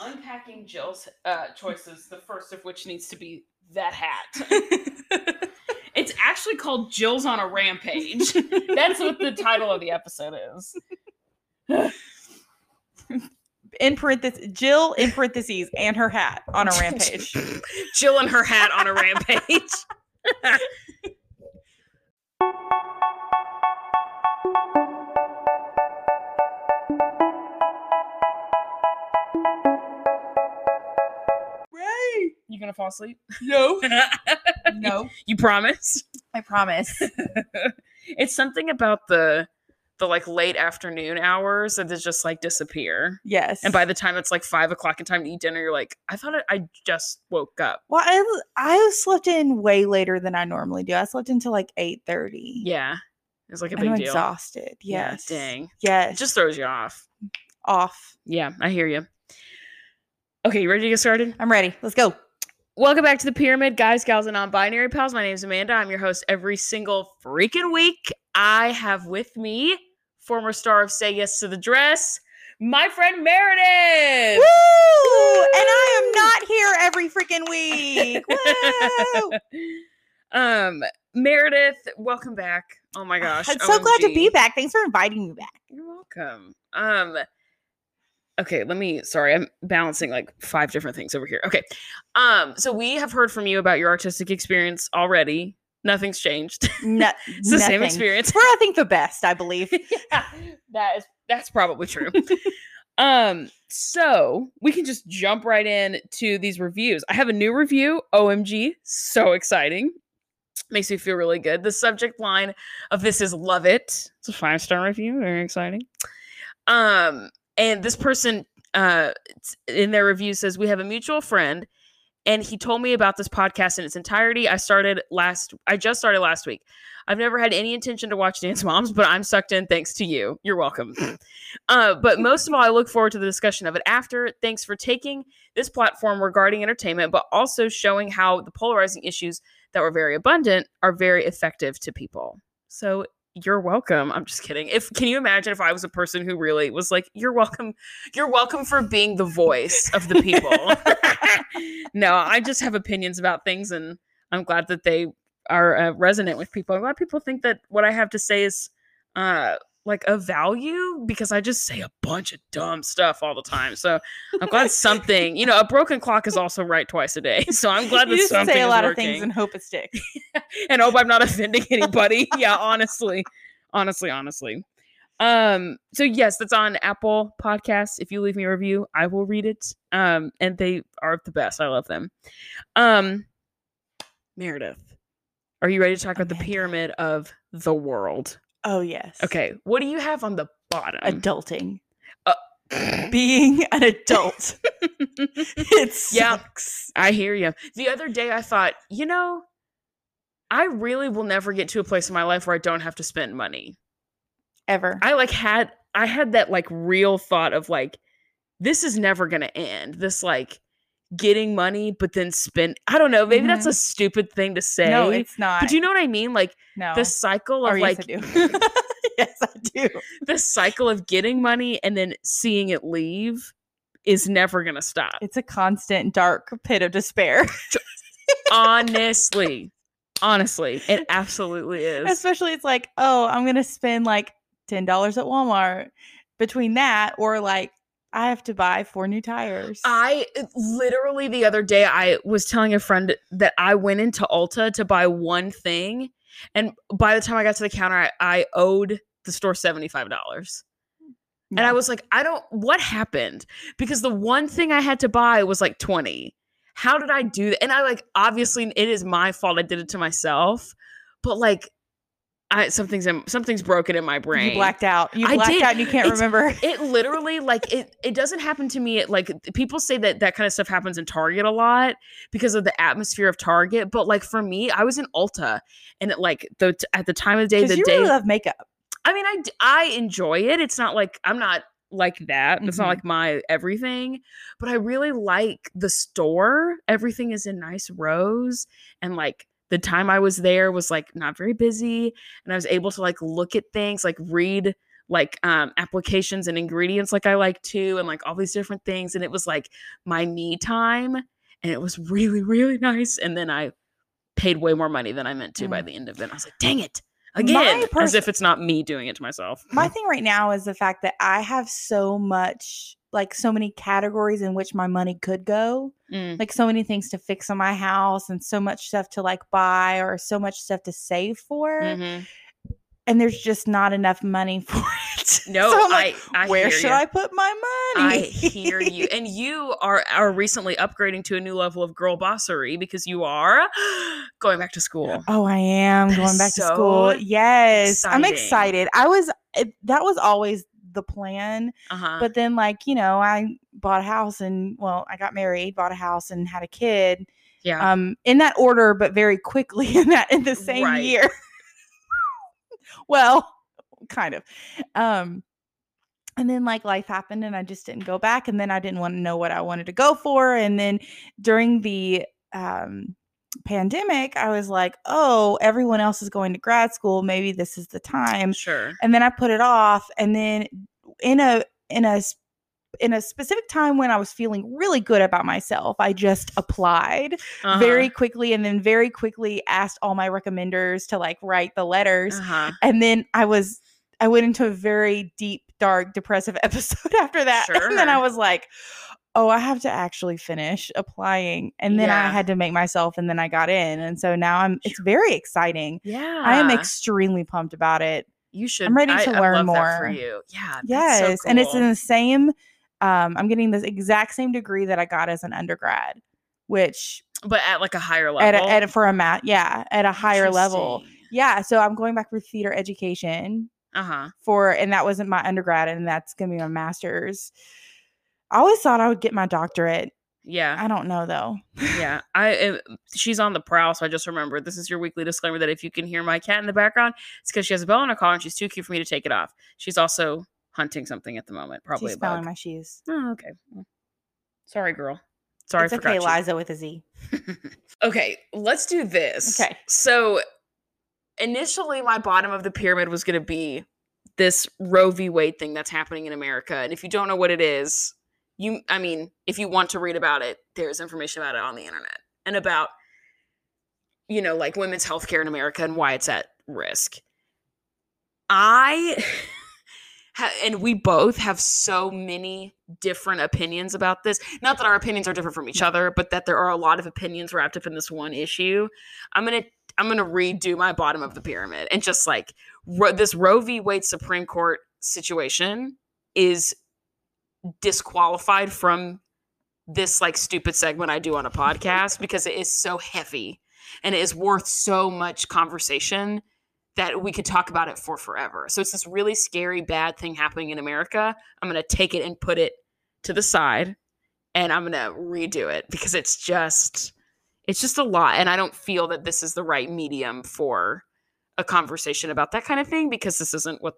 unpacking Jill's uh, choices, the first of which needs to be that hat. it's actually called Jill's on a Rampage. That's what the title of the episode is. in parentheses, Jill in parentheses, and her hat on a rampage. Jill and her hat on a rampage. you gonna fall asleep? no, no, You promise? I promise. it's something about the the like late afternoon hours that they just like disappear. Yes, And by the time it's like five o'clock and time to eat dinner, you're like, I thought I, I just woke up. well, I I slept in way later than I normally do. I slept until like eight thirty. Yeah. It's like a big I'm deal. exhausted. Yeah, Yes, dang. Yes, It just throws you off. off. Yeah, I hear you. Okay, you ready to get started? I'm ready. Let's go. Welcome back to the Pyramid, guys, gals, and non-binary pals. My name is Amanda. I'm your host every single freaking week. I have with me former star of Say Yes to the Dress, my friend Meredith. Woo! And I am not here every freaking week. Woo! um, Meredith, welcome back. Oh my gosh, I'm so glad to be back. Thanks for inviting me back. You're welcome. Um okay, let me sorry, I'm balancing like five different things over here. Okay. Um so we have heard from you about your artistic experience already. Nothing's changed. No, it's the same experience. We're, I think, the best. I believe. yeah, that is that's probably true. um so we can just jump right in to these reviews. I have a new review. OMG, so exciting. Makes me feel really good. The subject line of this is love it. It's a five star review. Very exciting. Um, and this person uh in their review says we have a mutual friend and he told me about this podcast in its entirety. I started last I just started last week. I've never had any intention to watch Dance Moms, but I'm sucked in thanks to you. You're welcome. uh, but most of all, I look forward to the discussion of it after. Thanks for taking this platform regarding entertainment, but also showing how the polarizing issues that were very abundant are very effective to people. So you're welcome. I'm just kidding. If can you imagine if I was a person who really was like, "You're welcome. You're welcome for being the voice of the people." no, I just have opinions about things, and I'm glad that they are uh, resonant with people. A lot of people think that what I have to say is uh like a value because I just say a bunch of dumb stuff all the time. So I'm glad something, you know, a broken clock is also right twice a day. So I'm glad that you just something say a is lot of things and hope it sticks. and hope I'm not offending anybody. yeah, honestly. Honestly, honestly. Um, so yes, that's on Apple Podcasts. If you leave me a review, I will read it. Um, and they are the best. I love them. Um, Meredith, are you ready to talk about the pyramid of the world? Oh yes. Okay, what do you have on the bottom? Adulting. Uh, Being an adult. it Yeah. sucks. I hear you. The other day I thought, you know, I really will never get to a place in my life where I don't have to spend money. Ever. I like had I had that like real thought of like this is never going to end. This like getting money but then spend I don't know, maybe that's mm-hmm. a stupid thing to say. no, it's not. but you know what I mean? Like no. the cycle oh, of Or like yes, I do. yes, I do. the cycle of getting money and then seeing it leave is never going to stop. It's a constant dark pit of despair. Honestly. Honestly, it absolutely is. Especially it's like, oh, I'm gonna spend like ten dollars at Walmart. Between that or like I have to buy four new tires. I uh, literally the other day I was telling a friend that I went into Ulta to buy one thing, and by the time I got to the counter, I, I owed the store seventy five dollars. And I was like, I don't what happened? Because the one thing I had to buy was like 20. How did I do that? And I like obviously it is my fault I did it to myself, but like I something's in, something's broken in my brain. you blacked out. You blacked out and you can't It's- remember. it literally like it it doesn't happen to me at like people say that that kind of stuff happens in target a lot because of the atmosphere of target but like for me i was in ulta and it, like the at the time of the day the you day really love makeup. i mean I I enjoy it it's not like i'm not like that it's not Mhm. like my everything but i really like the store everything is in nice rows and like the time i was there was like not very busy and i was able to like look at things like read like um applications and ingredients like I like to and like all these different things and it was like my me time and it was really really nice and then I paid way more money than I meant to by Mm. the end of it. I was like, "Dang it." Again, as if it's not me doing it to myself. My thing right now is the fact that I have so much, like so many categories in which my money could go. Mm, Like so many things to fix on my house and so much stuff to like buy or so much stuff to save for. mhm. And there's just not enough money for it. No, so like, I, I where should ya. I put my money? I hear you. And you are are recently upgrading to a new level of girl bossery because you are going back to school. Oh, I am That going back to school. Yes, I'm excited. I was it, that was always the plan, Uh-huh. but then like you know, I bought a house and well, I got married, bought a house, and had a kid. yeah. Um, in that order, but very quickly in that in the same Right. year. well, kind of. Um, and then like life happened, and I just didn't go back, and then I didn't want to know what I wanted to go for, and then during the um pandemic, I was like, oh, everyone else is going to grad school. Maybe this is the time. sure. And then I put it off. And then in a in a, in a specific time when I was feeling really good about myself, I just applied Uh-huh. very quickly and then very quickly asked all my recommenders to like write the letters. Uh-huh. And then I was I went into a very deep, dark, depressive episode after that. Sure. And then I was like, oh, I have to actually finish applying. And then I had to make myself and then I got in. And so now I'm it's very exciting. Yeah. I am extremely pumped about it. you should I'm ready I- to I learn love that for you. Yeah. that's so Yes. And it's in the same um I'm getting this exact same degree that I got as an undergrad, which but at like a higher at level. a, at a, for a mat, yeah, at a higher level. Yeah, so I'm going back for theater education Uh-huh. for and that wasn't my undergrad and that's going to be my masters. I always thought I would get my doctorate. Yeah. I don't know though. yeah i am- she's on the prowl so i just remembered this is your weekly disclaimer that if you can hear my cat in the background it's because she has a bell on her collar and she's too cute for me to take it off she's also hunting something at the moment probably She's my shoes. oh okay sorry girl sorry it's I okay. Liza with a Z. okay let's do this Okay. so initially my bottom of the pyramid was going to be this roe v wade thing that's happening in america and if you don't know what it is you i mean if you want to read about it there's information about it on the internet and about you know like women's healthcare in america and why it's at risk. I and we both have so many different opinions about this. Not that our opinions are different from each mm-hmm. other but that there are a lot of opinions wrapped up in this one issue. I'm gonna i'm gonna redo my bottom of the pyramid and just like ro- this roe v. Wade supreme court situation is disqualified from this like stupid segment I do on a podcast because it is so heavy and it is worth so much conversation that we could talk about it for forever. So it's this really scary bad thing happening in America. I'm going to take it and put it to the side and I'm going to redo it because it's just it's just a lot and I don't feel that this is the right medium for a conversation about that kind of thing because this isn't what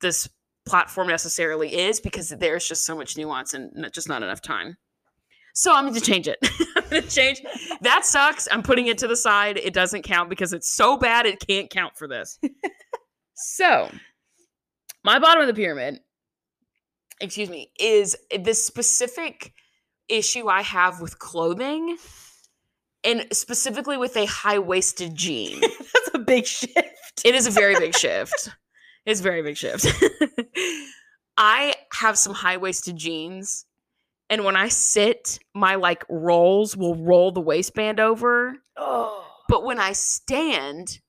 this platform necessarily is because there's just so much nuance and just not enough time. So I'm going to change it. I'm going to change. That sucks. I'm putting it to the side. It doesn't count because it's so bad it can't count for this. so, my bottom of the pyramid, excuse me, is this specific issue I have with clothing and specifically with a high-waisted jean. That's a big shift. It is a very big shift. It's a very big shift. I have some high waisted jeans, and when I sit, my like rolls will roll the waistband over. Oh. But when I stand,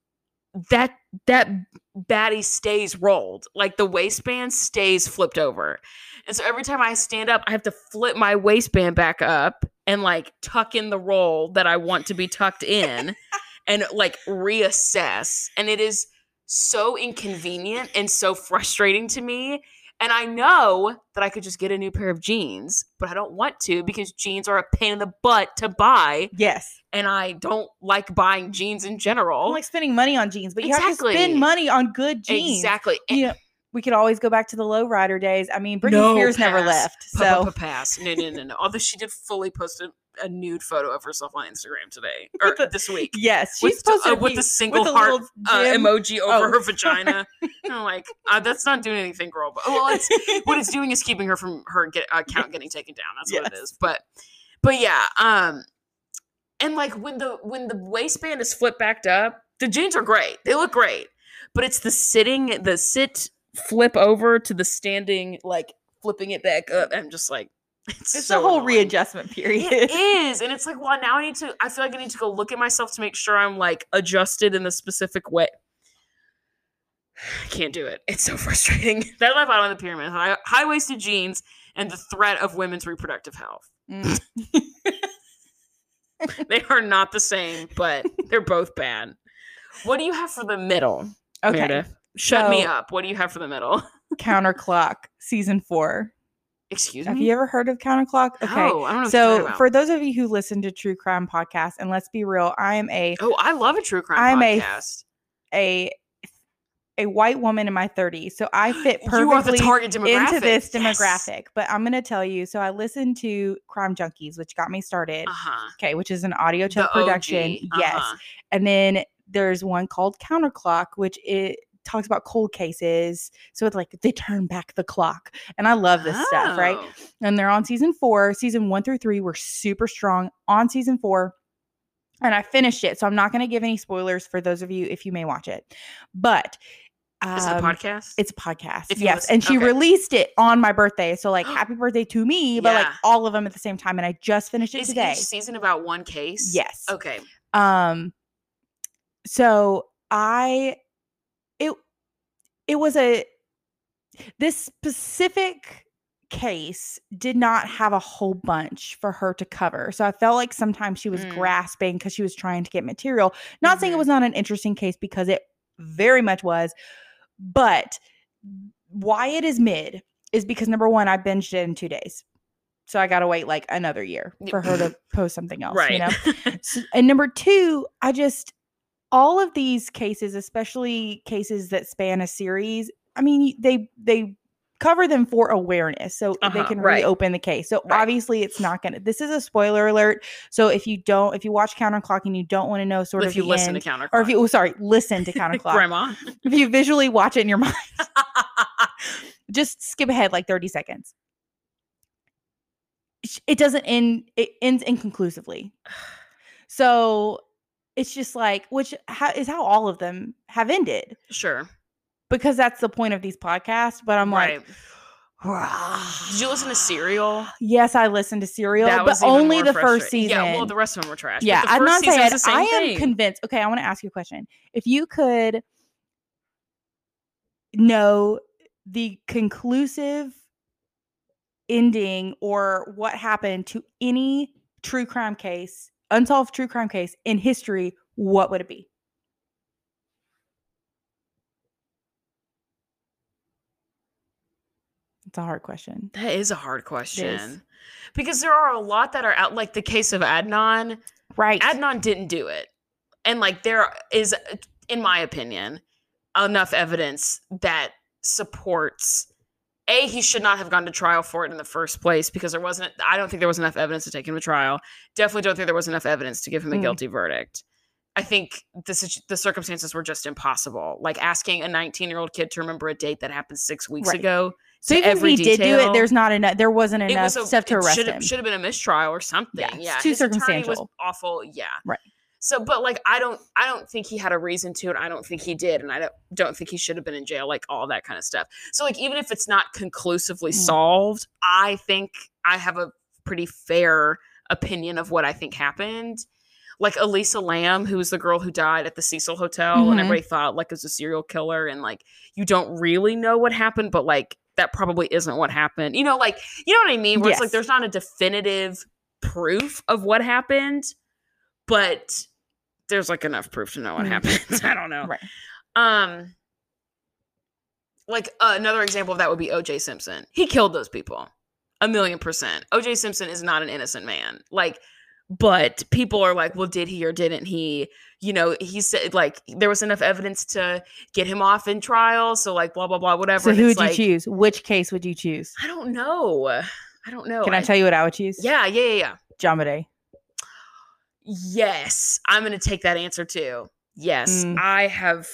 that that baddie stays rolled. Like the waistband stays flipped over. And so every time I stand up, I have to flip my waistband back up and like tuck in the roll that I want to be tucked in and like reassess. And it is so inconvenient and so frustrating to me. And I know that I could just get a new pair of jeans, but I don't want to because jeans are a pain in the butt to buy. Yes. And I don't like buying jeans in general. I'm like spending money on jeans, but you have to spend money on good jeans. Exactly. You know, we could always go back to the lowrider days. I mean, Britney No, Spears never pass. left. Pa- pa- So pa- pass. No, no, no, no. Although she did fully post a nude photo of herself on Instagram today or the- this week. Yes, With, she's the- supposed uh, with the single with heart uh, emoji over Oh. her vagina. I'm like, uh, that's not doing anything, girl. But well, it's what it's doing is keeping her from her get, account getting taken down. That's what it is. But but yeah, um, and like when the when the waistband is flipped backed up, the jeans are great. They look great, but it's the sitting, the sit flip over to the standing, like flipping it back up. I'm just like, it's, It's so a whole annoying. readjustment period. It is, and it's like, well, now I need to. I feel like I need to go look at myself to make sure I'm like adjusted in the specific way. I can't do it. It's so frustrating. That life bottom of the pyramid, high waisted jeans, and the threat of women's reproductive health. Mm. They are not the same, but they're both bad. What do you have for the middle? Okay, Meredith? Shut me up. What do you have for the middle? Counterclock season four. Excuse Have me. Have you ever heard of Counterclock? Okay, No, I don't know. what so for those of you who listen to true crime podcasts, and let's be real, I am a oh, I love a true crime I'm a- podcast. a a white woman in my 30s, so I fit you are the perfectly into this Yes. demographic. But I'm gonna tell you. So I listened to Crime Junkies, which got me started. Uh-huh. Okay, which is an audio The chuck production. Yes, uh-huh. and then there's one called Counterclock, which it talks about cold cases. So it's like they turn back the clock, and I love this stuff, right? Oh. and they're on season four. Season one through three were super strong on season four. And I finished it. So I'm not going to give any spoilers for those of you if you may watch it. But Is it a um, podcast? It's a podcast. Yes. listen- and she okay. released it on my birthday. So, like, happy birthday to me, but like all of them at the same time. And I just finished it Is today. season about one case? Yes. Okay. Um, so I, it was a, this specific case did not have a whole bunch for her to cover. So I felt like sometimes she was Mm. grasping because she was trying to get material. Not saying it was not an interesting case because it very much was, but why it is mid is because number one, I binged it in two days. So I gotta wait like another year for her to post something else. right. You know? S- and number two, I just all of these cases, especially cases that span a series, I mean, they they cover them for awareness, so they Uh-huh, can right. reopen the case. So Right. obviously, it's not gonna. This is a spoiler alert. So if you don't, if you watch Counterclock and you don't want to know sort if of if you listen end, to Counterclock. or if you, oh, sorry, listen to Counterclock. Grandma. if you visually watch it in your mind, just skip ahead like 30 seconds. It doesn't end, it ends inconclusively. So it's just like, which how, is how all of them have ended sure. because that's the point of these podcasts. But I'm right. like, Did you listen to Serial? yes, I listened to Serial, That but only the first season. Yeah, well, the rest of them were trash. Yeah, the I'm not saying I am thing. convinced. Okay, I want to ask you a question. If you could know the conclusive ending or what happened to any true crime case, unsolved true crime case in history, what would it be? It's a hard question. That is a hard question. Because there are a lot that are out, like the case of Adnan. Right. Adnan didn't do it. And like there is, in my opinion, enough evidence that supports a he should not have gone to trial for it in the first place because there wasn't i don't think there was enough evidence to take him to trial definitely don't think there was enough evidence to give him a Mm. guilty verdict i think the, the circumstances were just impossible like asking a 19 year old kid to remember a date that happened six weeks Right. ago so even if he did do it, there's not enough. There wasn't enough was a, stuff to arrest should him. have, should have been a mistrial or something Yeah, yeah, it's too his attorney was awful yeah Right. So but like i don't i don't think he had a reason to and i don't think he did and i don't don't think he should have been in jail like all that kind of stuff. So like even if it's not conclusively Mm. solved i think i have a pretty fair opinion of what i think happened. Like Elisa Lam who was the girl who died at the cecil hotel Mhm. and everybody thought like it was a serial killer and like you don't really know what happened but like that probably isn't what happened. You know like you know what i mean? Where it's like there's not a definitive proof of what happened but there's like enough proof to know what happens. I don't know. Right. Um, like uh, another example of that would be O.J. Simpson. He killed those people, a million percent. O.J. Simpson is not an innocent man. Like, but people are like, well, did he or didn't he? You know, he said like there was enough evidence to get him off in trial. So like, blah blah blah, whatever. So And who would you choose? Which case would you choose? I don't know. I don't know. Can I tell you what I would choose? Yeah, yeah, yeah, yeah. JonBenét. Yes, I'm going to take that answer too. Yes, Mm. I have.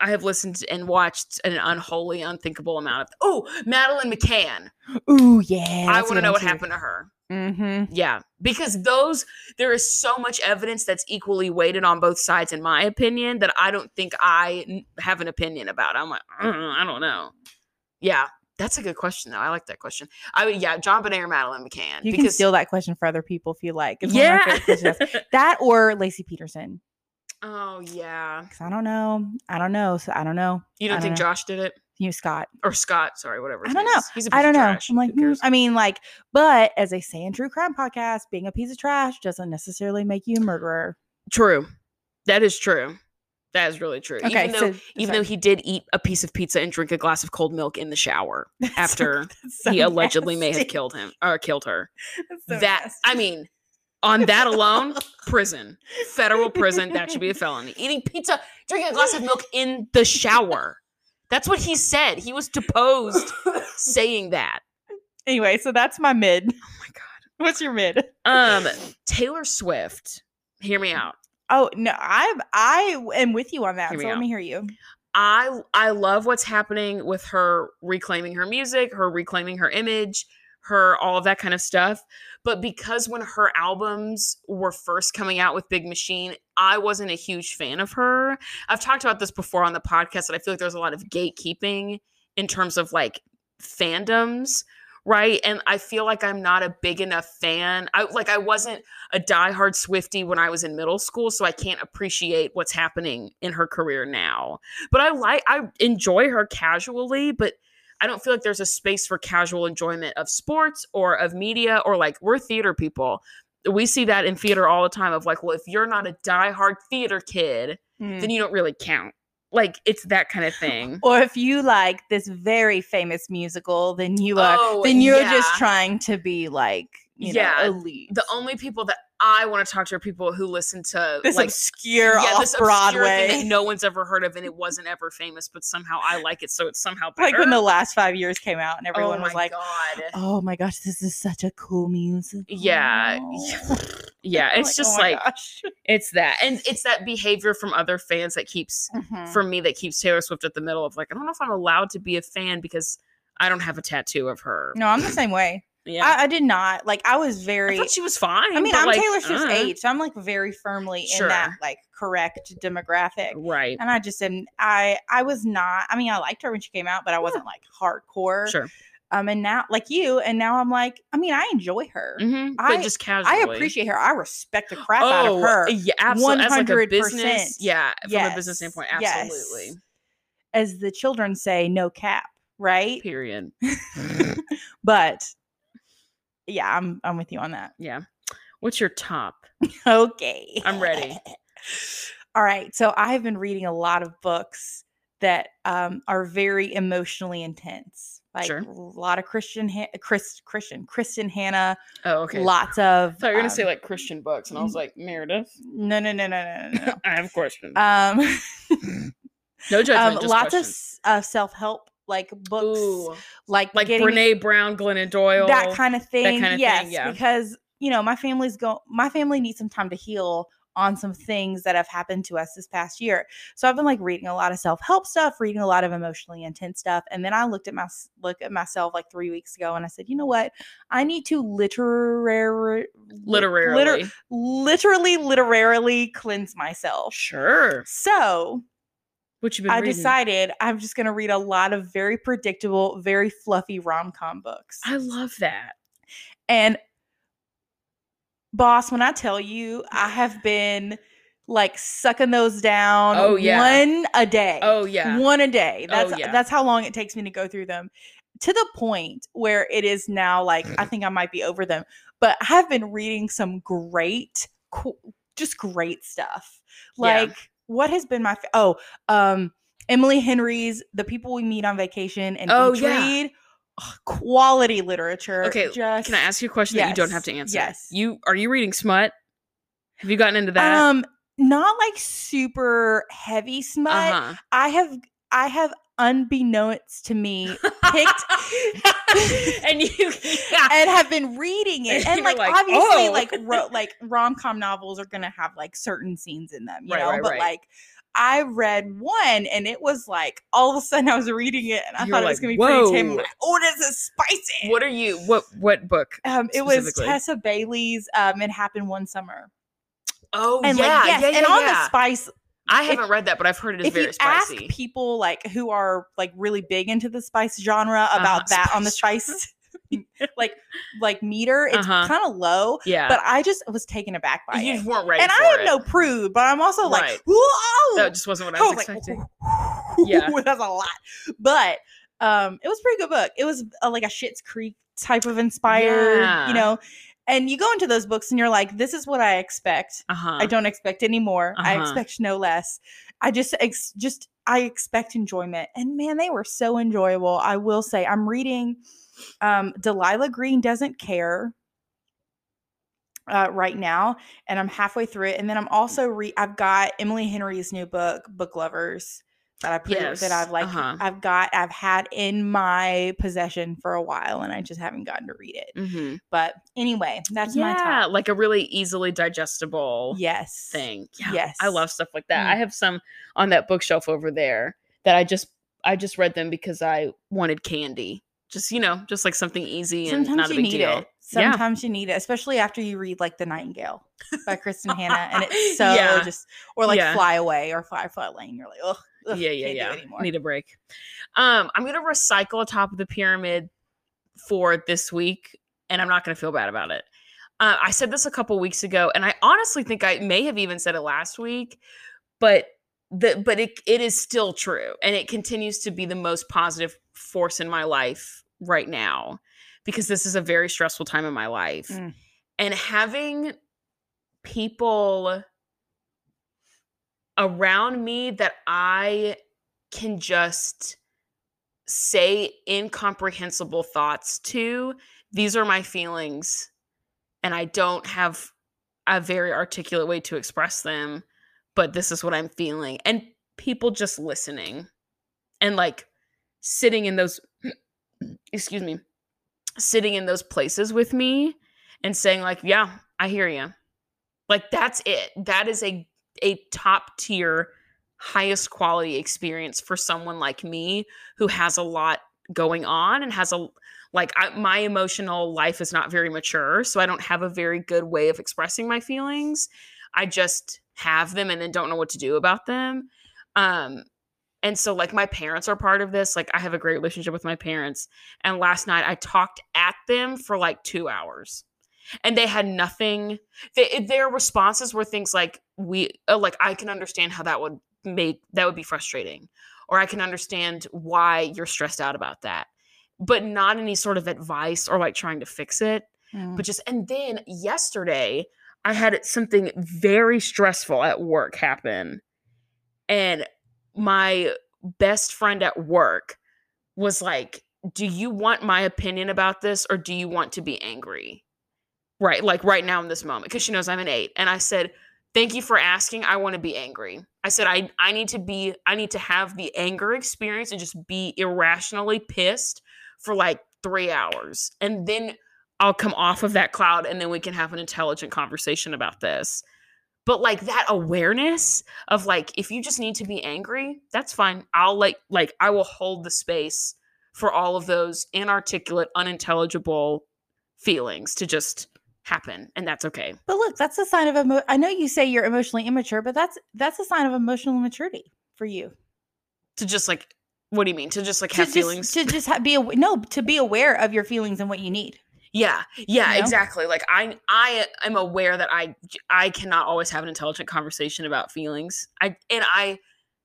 I have listened and watched an unholy, unthinkable amount of. Oh, Madeleine McCann. Ooh, yeah. I want to know what happened to her. Mm-hmm. Yeah, because those there is so much evidence that's equally weighted on both sides, in my opinion, that I don't think i have an opinion about. I'm like, "Mm, I don't know. Yeah, that's a good question though. I like that question. I would, yeah, JonBenét or Madeleine McCann. You can steal that question for other people if you like. It's one of my yeah. favorite questions to ask. that or Laci Peterson. oh yeah. Because I don't know. I don't know. So I don't know. You don't think don't know. Josh did it You Scott. or Scott? Sorry, whatever. I don't know. He's a piece I don't of know. trash. I'm like, hmm. I mean, like, but as they say in True Crime Podcast, being a piece of trash doesn't necessarily make you a murderer. true. That is true. That is really true. Okay, even though, so even sorry. though he did eat a piece of pizza and drink a glass of cold milk in the shower That's after that's so he allegedly may have killed him or killed her. So that nasty. I mean, on that alone, prison, federal prison, that should be a felony. Eating pizza, drinking a glass of milk in the shower. That's what he said. He was deposed saying that. anyway, so that's my mid. Oh my god. What's your mid? Um, Taylor Swift. Hear me out. Oh no, I I am with you on that. Hear so let out. me hear you. I I love what's happening with her reclaiming her music, her reclaiming her image, her all of that kind of stuff. But because when her albums were first coming out with Big Machine, I wasn't a huge fan of her. I've talked about this before on the podcast that I feel like there's a lot of gatekeeping in terms of like fandoms, right? And I feel like I'm not a big enough fan. I like I wasn't a diehard Swiftie when I was in middle school, so I can't appreciate what's happening in her career now. But I like I enjoy her casually, but I don't feel like there's a space for casual enjoyment of sports or of media or like we're theater people. We see that in theater all the time of like, well, if you're not a diehard theater kid, Mm. then you don't really count. Like it's that kind of thing. Or if you like this very famous musical, then you are Oh, then you're yeah. just trying to be like Yeah, know elite. The only people that I want to talk to are people who listen to this like obscure yeah, off this obscure thing Broadway. that no one's ever heard of and it wasn't ever famous, but somehow I like it, so it's somehow better. like when the last five years came out and everyone oh was my like, God. "Oh my gosh, this is such a cool music." Yeah. yeah, it's just like it's that, and it's that behavior from other fans that keeps Mm-hmm. for me that keeps Taylor Swift at the middle of like I don't know if I'm allowed to be a fan because I don't have a tattoo of her. no, I'm the same way. Yeah, I, I did not like. I was I, very. thought she was fine. I mean, I'm like, Taylor Swift's uh, age, so I'm like very firmly in that like correct demographic. right? And I just didn't. I I was not. I mean, I liked her when she came out, but I wasn't like hardcore. Sure. Um, and now like you, and now I'm like. I mean, I enjoy her. hmm I- but just casually, I appreciate her. I respect the crap out of her Yeah, absolutely. A 100%. business, yeah, from a business standpoint, yes. absolutely. as the children say, no cap, right? Period. But yeah, I'm I'm with you on that. Yeah. What's your top? Okay. I'm ready. All right. So I have been reading a lot of books that um, are very emotionally intense. Like Sure. a lot of Christian, Han- Chris, Christian, Kristin Hannah, Oh, okay. lots of. Thought you're gonna say um, like Christian books, and I was like Meredith. no, no, no, no, no, no, no. I have questions. um, no judgment. um, lots questions. of uh, self help like books, Ooh, like like getting Brene Brown, Glennon Doyle. that kind of thing. kind of thing, yes, yeah. because you know my family's go. My family needs some time to heal on some things that have happened to us this past year. So I've been like reading a lot of self help stuff, reading a lot of emotionally intense stuff, and then I looked at my look at myself like three weeks ago, and I said, you know what, I need to literary, literally. literally, literally cleanse myself. Sure. So What you been I reading? decided I'm just going to read a lot of very predictable, very fluffy rom com books. I love that. And boss, when I tell you, I have been like sucking those down Oh, yeah. one a day. Oh yeah. One a day. Oh, That's yeah. that's how long it takes me to go through them. To the point where it is now like I think I might be over them. But I have been reading some great co- just great stuff. Yeah. What has been my fa- oh, um Emily Henry's The People We Meet on Vacation and Oh, Beach yeah. Read. Ugh, Quality literature. Okay, just Can I ask you a question that you don't have to answer? yes. You are you reading smut? Have you gotten into that? um not like super heavy smut. uh-huh. I have I have unbeknownst to me, picked and you yeah. and have been reading it. And And like, like, obviously, "Oh." like ro- like rom com novels are gonna have like certain scenes in them, you Right, know. right, but right. like, I read one, and it was like all of a sudden I was reading it, and I You thought were it was gonna be pretty tame. Like, oh, this is spicy. what are you what what book? Um, it was? Tessa Bailey's. Um, it happened one summer, Oh and yeah, like yes, yeah, yeah, and on yeah. the spice. I haven't read that, but I've heard it is If very you spicy. ask people like who are like really big into the spice genre about Uh-huh, that on the spice like like meter, it's Uh-huh. kind of low. yeah, But I just was taken aback by you it. just weren't ready. and I am it. no prude, but I'm also like, whoa! That just wasn't what I I was, was like, expecting. yeah, that's a lot. But um, it was a pretty good book. It was uh, like a Schitt's Creek type of inspired, Yeah. you know. And you go into those books and you're like, this is what I expect. uh huh. I don't expect any more. I Uh-huh. expect no less. I just ex- just I expect enjoyment. And man, they were so enjoyable. I will say I'm reading um Delilah Green doesn't care uh right now and I'm halfway through it and then I'm also re I've got Emily Henry's new book Book Lovers that I pre- Yes, that I've like uh-huh. I've got I've had in my possession for a while and I just haven't gotten to read it. Mm-hmm. But anyway, that's my Yeah, top. like a really easily digestible Yes. thing. Yeah, Yes. I love stuff like that. Mm. I have some on that bookshelf over there that I just I just read them because I wanted candy. Just you know, just like something easy and Sometimes not a big need deal. it. Sometimes you need it, especially after you read like The Nightingale by Kristin Hannah, and it's so Yeah. just or like Yeah. Fly Away or Firefly Lane. You're like, ugh, ugh yeah, yeah, yeah. Do it anymore. Need a break. Um, I'm gonna recycle a top of the pyramid for this week, and I'm not gonna feel bad about it. Uh, I said this a couple weeks ago, and I honestly think I may have even said it last week, but the but it it is still true, and it continues to be the most positive force in my life right now because this is a very stressful time in my life, Mm. and having people around me that I can just say incomprehensible thoughts to. These are my feelings, and I don't have a very articulate way to express them, but this is what I'm feeling. And people just listening and like sitting in those, excuse me, sitting in those places with me and saying, like, yeah, I hear you. Like, that's it. That is a a top tier highest quality experience for someone like me who has a lot going on and has a like I, my emotional life is not very mature so i don't have a very good way of expressing my feelings. I just have them and then don't know what to do about them. Um and so like my parents are part of this like i have a great relationship with my parents. And last night i talked at them for like 2 hours and they had nothing they, their responses were things like we uh, like i can understand how that would make that would be frustrating or i can understand why you're stressed out about that but not any sort of advice or like trying to fix it Mm. but just and then yesterday i had something very stressful at work happen and my best friend at work was like do you want my opinion about this or do you want to be angry right like right now in this moment because she knows i'm an eight. And i said thank you for asking. I want to be angry. I said i i need to be i need to have the anger experience and just be irrationally pissed for like three hours. And then i'll come off of that cloud and then we can have an intelligent conversation about this. But like that awareness of like if you just need to be angry that's fine. I'll like like i will hold the space for all of those inarticulate unintelligible feelings to just happen and that's okay But look, that's a sign of emo- I know you say you're emotionally immature, but that's that's a sign of emotional maturity for you. to just like what do you mean to just like To have just, feelings to just ha- be aw- no to be aware of your feelings and what you need. yeah yeah You know? exactly like i i am aware that i i cannot always have an intelligent conversation about feelings i and i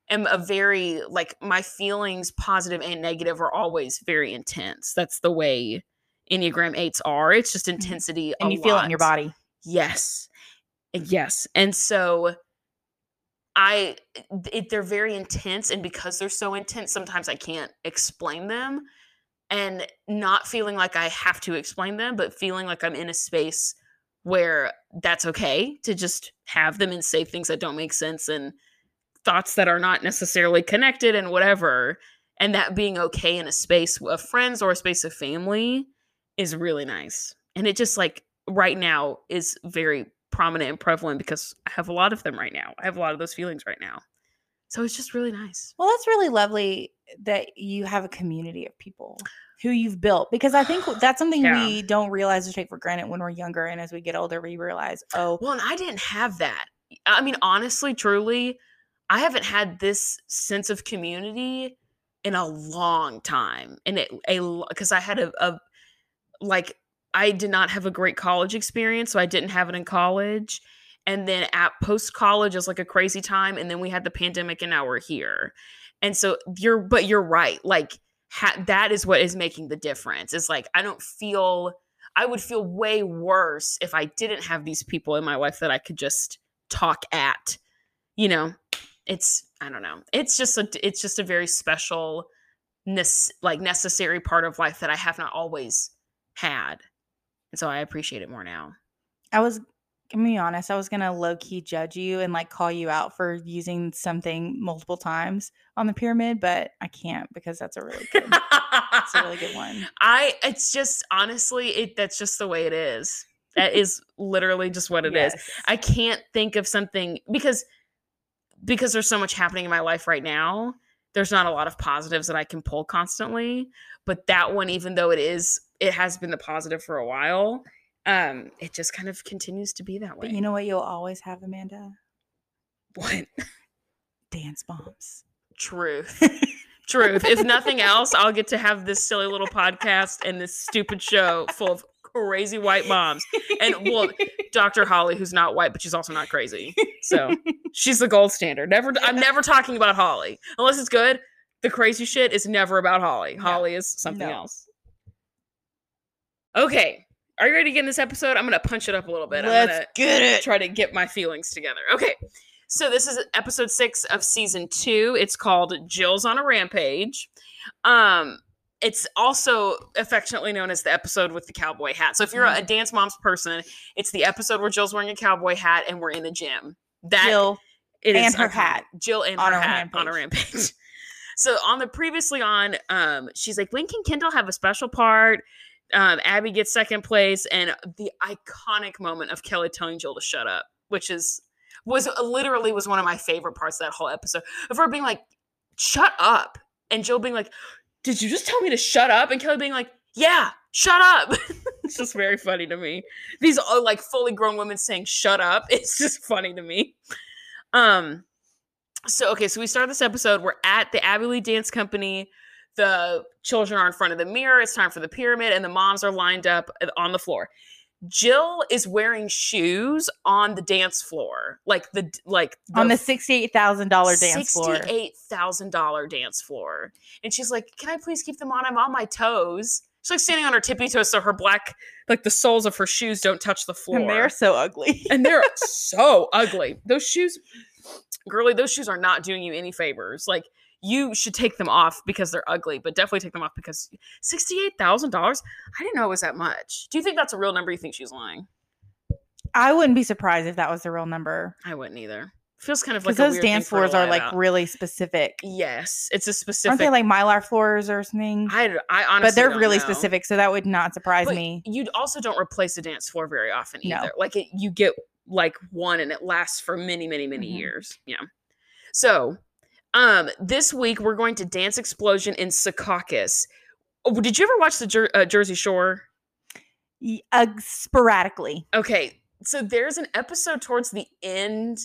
am a very like my feelings positive and negative are always very intense that's the way enneagram 8s are it's just intensity Mm-hmm. And a you feel it in your body. Yes. Yes. And so I it, they're very intense and because they're so intense sometimes I can't explain them and not feeling like I have to explain them but feeling like I'm in a space where that's okay to just have them and say things that don't make sense and thoughts that are not necessarily connected and whatever and that being okay in a space of friends or a space of family is really nice. And it just like right now is very prominent and prevalent because I have a lot of them right now. I have a lot of those feelings right now. So it's just really nice. Well, that's really lovely that you have a community of people who you've built because I think that's something Yeah. we don't realize or take for granted when we're younger. And as we get older, we realize, oh, Well, and I didn't have that. I mean, honestly, truly, I haven't had this sense of community in a long time. And it a because I had a, a like I did not have a great college experience, so I didn't have it in college. And then at post college is like a crazy time, and then we had the pandemic, and now we're here. And so you're, but you're right. Like ha- that is what is making the difference. It's like I don't feel. I would feel way worse if I didn't have these people in my life that I could just talk at. You know, it's I don't know. It's just a it's just a very special like necessary part of life that I have not always had. And so I appreciate it more now. I was, gonna be honest, I was going to low key judge you and like call you out for using something multiple times on the pyramid, but I can't because that's a really good, that's a really good one. I it's just honestly it that's just the way it is. That is literally just what it is. Yes. I can't think of something because because there's so much happening in my life right now. There's not a lot of positives that I can pull constantly, but that one even though it is it has been the positive for a while, um it just kind of continues to be that way. But you know what you'll always have, Amanda? what? Dance Moms. Truth. Truth. If nothing else, I'll get to have this silly little podcast and this stupid show full of crazy white moms. And well, Dr. Holly, who's not white, but she's also not crazy. So she's the gold standard. Never I'm never talking about Holly. Unless it's good. The crazy shit is never about Holly. No. Holly is something No. else. Okay. Are you ready to get in this episode? I'm gonna punch it up a little bit. I'm Let's gonna get it. try to get my feelings together. Okay. So this is episode six of season two. It's called Jill's on a Rampage. Um, it's also affectionately known as the episode with the cowboy hat. So if you're a dance moms person, it's the episode where Jill's wearing a cowboy hat and we're in a gym. That Jill. it is and her iconic. hat Jill and on her a hat on a rampage. so on the previously on, um, she's like, when can Kendall have a special part? Um, Abby gets second place, and the iconic moment of Kelly telling Jill to shut up, which is was literally was one of my favorite parts of that whole episode. Of her being like, "Shut up," and Jill being like, "Did you just tell me to shut up?" And Kelly being like, "Yeah, shut up." it's just very funny to me. These are like fully grown women saying "shut up." It's just funny to me. Um. So okay, so we start this episode. We're at the Abby Lee Dance Company. The children are in front of the mirror. It's time for the pyramid, and the moms are lined up on the floor. Jill is wearing shoes on the dance floor, like the like on the sixty-eight thousand dollar dance floor. Sixty-eight thousand dollar dance floor, and she's like, "Can I please keep them on? I'm on my toes." She's like standing on her tippy toes, so her black, like the soles of her shoes, don't touch the floor. And they're so ugly. and they're so ugly. Those shoes, girly, those shoes are not doing you any favors. Like you should take them off because they're ugly, but definitely take them off because sixty-eight thousand dollars. I didn't know it was that much. Do you think that's a real number? You think she's lying? I wouldn't be surprised if that was the real number. I wouldn't either. Feels kind of like those dance floors are like about. really specific. yes, it's a specific. Aren't they like marley floors or something? I, I honestly, but they're really know. specific, so that would not surprise But me. You also don't replace a dance floor very often No. either. Like it, you get like one and it lasts for many, many, many Mhm. years. Yeah. So, um, this week we're going to Dance Explosion in Secaucus. Oh, did you ever watch the Jer- uh, Jersey Shore? Uh, sporadically. Okay, so there's an episode towards the end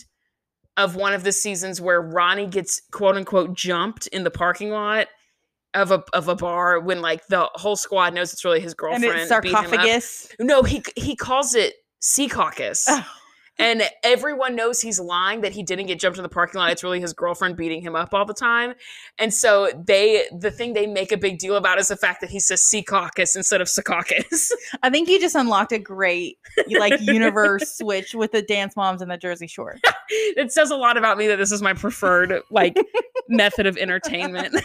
of one of the seasons where Ronnie gets quote unquote jumped in the parking lot of a of a bar when like the whole squad knows it's really his And girlfriend. it's him up. sarcophagus. No, he he calls it sea caucus. Oh, And everyone knows he's lying that he didn't get jumped in the parking lot. It's really his girlfriend beating him up all the time. And so they the thing they make a big deal about is the fact that he says sea caucus instead of Secaucus. I think you just unlocked a great like universe switch with the dance moms and the Jersey Shore. it says a lot about me that this is my preferred like method of entertainment.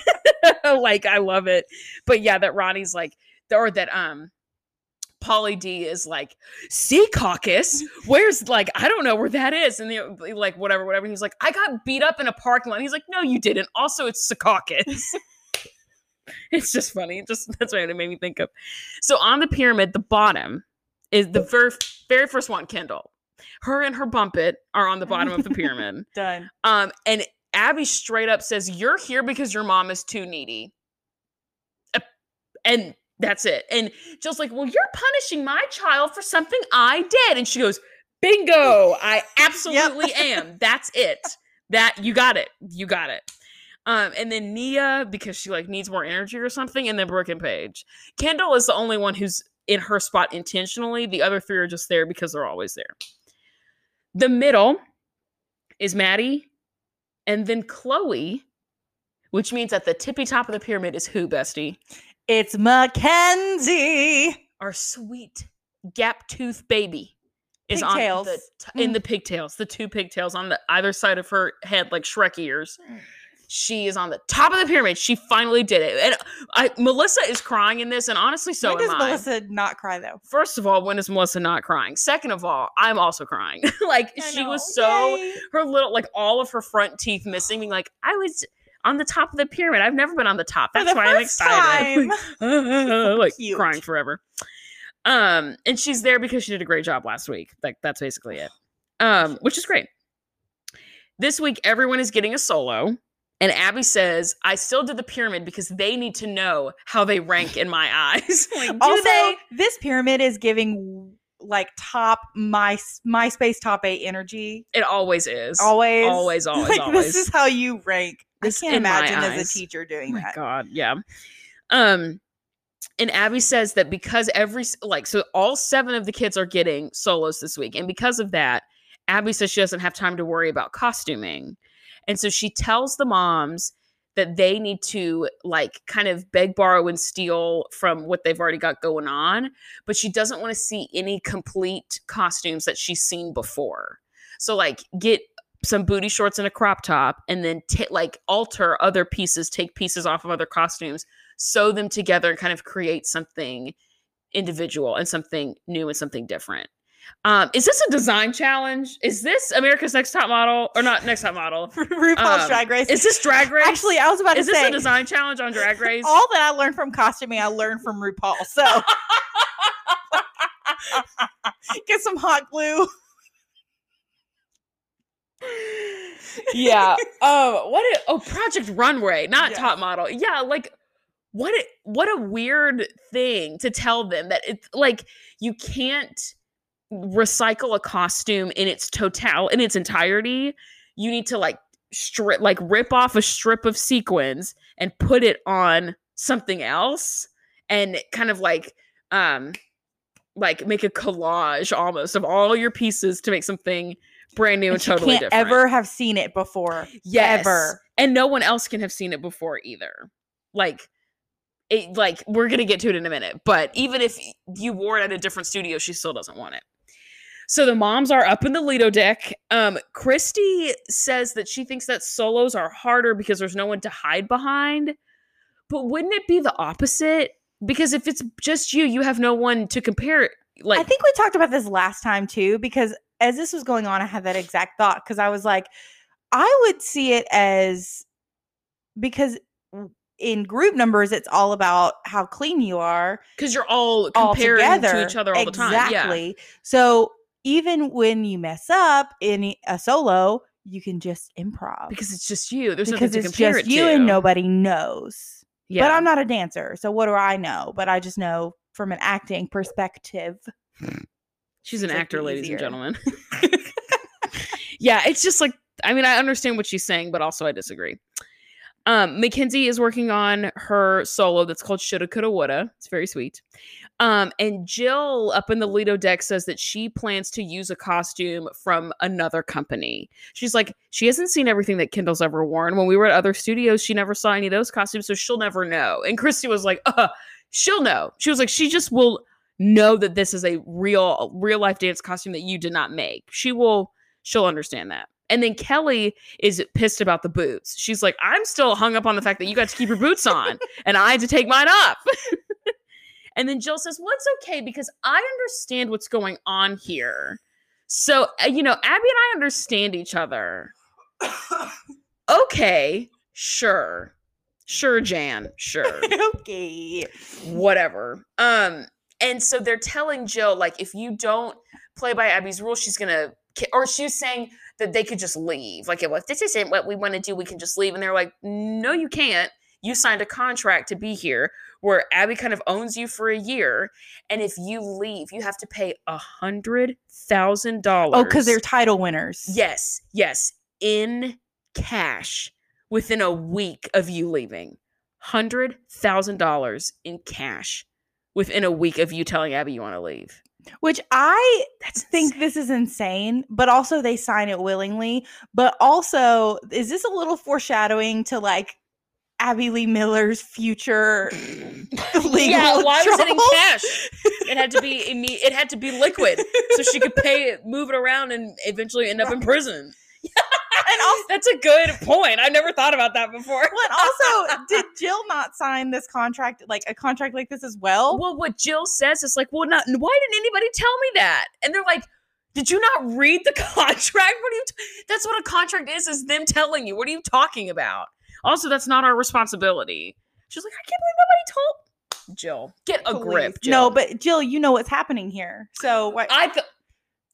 like I love it. But yeah, that Ronnie's like or that um Pauly D is like, Sea Caucus? Where's like, I don't know where that is. And the like whatever, whatever. He's like, I got beat up in a parking lot. And he's like, No, you didn't. Also, it's Secaucus. It's just funny. Just that's what it made me think of. So on the pyramid, the bottom is the very very first one, Kendall. Her and her bumpit are on the bottom of the pyramid. Done. Um, and Abby straight up says, You're here because your mom is too needy. And that's it. And Jill's like, Well, you're punishing my child for something I did. And she goes, Bingo. I absolutely am. That's it. That you got it. You got it. Um, and then Nia, because she like needs more energy or something, and then Brooke and Paige. Kendall is the only one who's in her spot intentionally. The other three are just there because they're always there. The middle is Maddie, and then Chloe, which means at the tippy top of the pyramid is who, Bestie? It's Mackenzie. Our sweet gap tooth baby is Pigtails. on the t- in Mm. the pigtails, the two pigtails on the either side of her head, like Shrek ears. She is on the top of the pyramid. She finally did it, and I Melissa is crying in this, and honestly, so when am does I. Melissa not cry though? First of all, when is Melissa not crying? Second of all, I'm also crying. like I she know. was so Yay. her little like all of her front teeth missing, being like, I was on the top of the pyramid. I've never been on the top. That's the why I'm excited. like cute. crying forever. Um, and she's there because she did a great job last week. Like that's basically it. Um, which is great. This week, everyone is getting a solo. And Abby says, I still did the pyramid because they need to know how they rank in my eyes. like, do also, they? this pyramid is giving like top my MySpace top eight energy. It always is. Always, Always, always, Like, always. This is how you rank. This I can't imagine as a teacher Oh doing my that. god, yeah. Um and Abby says that because every like so all seven of the kids are getting solos this week and because of that Abby says she doesn't have time to worry about costuming. And so she tells the moms that they need to like kind of beg borrow and steal from what they've already got going on, but she doesn't want to see any complete costumes that she's seen before. So like get some booty shorts and a crop top and then ta like alter other pieces take pieces off of other costumes sew them together and kind of create something individual and something new and something different um is this a design challenge is this america's next top model or not next top model RuPaul's Um, Drag Race. is this drag race Actually, I was about is to say. Is this a design challenge on drag race all that I learned from costuming, I learned from RuPaul. So get some hot glue. Yeah um what a, oh project runway not top model. Yeah like what a, what a weird thing to tell them that it's like you can't recycle a costume in its total in its entirety. You need to like strip like rip off a strip of sequins and put it on something else and kind of like um like make a collage almost of all your pieces to make something brand new and, totally can't different. ever have seen it before. yes. Ever. and no one else can have seen it before either. Like it like we're gonna get to it in a minute but even if you wore it at a different studio she still doesn't want it. So the moms are up in the lido deck. Um christy says that she thinks that solos are harder because there's no one to hide behind. But wouldn't it be the opposite? Because if it's just you you have no one to compare it like I think we talked about this last time too, because as this was going on, I had that exact thought because I was like, I would see it as because in group numbers, it's all about how clean you are because you're all all comparing together to each other all the time yeah Exactly. So even when you mess up in a solo, you can just improv because it's just you there's because nothing to it's just it you to. and nobody knows. yeah But I'm not a dancer, so what do I know? But I just know from an acting perspective. She's an actor, ladies easier. and gentlemen. yeah, it's just like I mean, I understand what she's saying, but also I disagree. Um, Mackenzie is working on her solo that's called Shoulda Coulda Woulda. It's very sweet. Um, and Jill up in the Lido deck says that she plans to use a costume from another company. She's like, she hasn't seen everything that Kendall's ever worn. When we were at other studios, she never saw any of those costumes, so she'll never know. And Christy was like, uh, she'll know. She was like, she just will know that this is a real real life dance costume that you did not make. She will she'll understand that. And then Kelly is pissed about the boots. She's like, I'm still hung up on the fact that you got to keep your boots on and I had to take mine off. and then Jill says, Well, it's okay because I understand what's going on here. So, uh, you know, Abby and I understand each other. Okay, sure. Sure, Jan. Sure. okay. Whatever. Um, and so they're telling Jill, like, if you don't play by Abby's rules, she's gonna ki- or she's saying that they could just leave. Like, if this isn't what we want to do, we can just leave. And they're like, No, you can't. You signed a contract to be here where Abby kind of owns you for a year. And if you leave, you have to pay a hundred thousand dollars. Oh, because they're title winners. Yes, yes, in cash within a week of you leaving. Hundred thousand dollars in cash within a week of you telling Abby you want to leave. Which I That's think insane. this is insane, but also they sign it willingly. But also, is this a little foreshadowing to like Abby Lee Miller's future legal yeah, why was it in cash? It had to be imme- it had to be liquid so she could pay it, move it around, and eventually end up in prison. And also, That's a good point. I've never thought about that before. but also, did Jill not sign this contract, like a contract like this as well? Well, what Jill says is like, well, not why didn't anybody tell me that? And they're like, did you not read the contract? What are you? T- that's what a contract is. Is them telling you. What are you talking about? Also, that's not our responsibility. She's like, I can't believe nobody told. Jill, get a grip. Please. No, but Jill, you know what's happening here. So why? I. Th-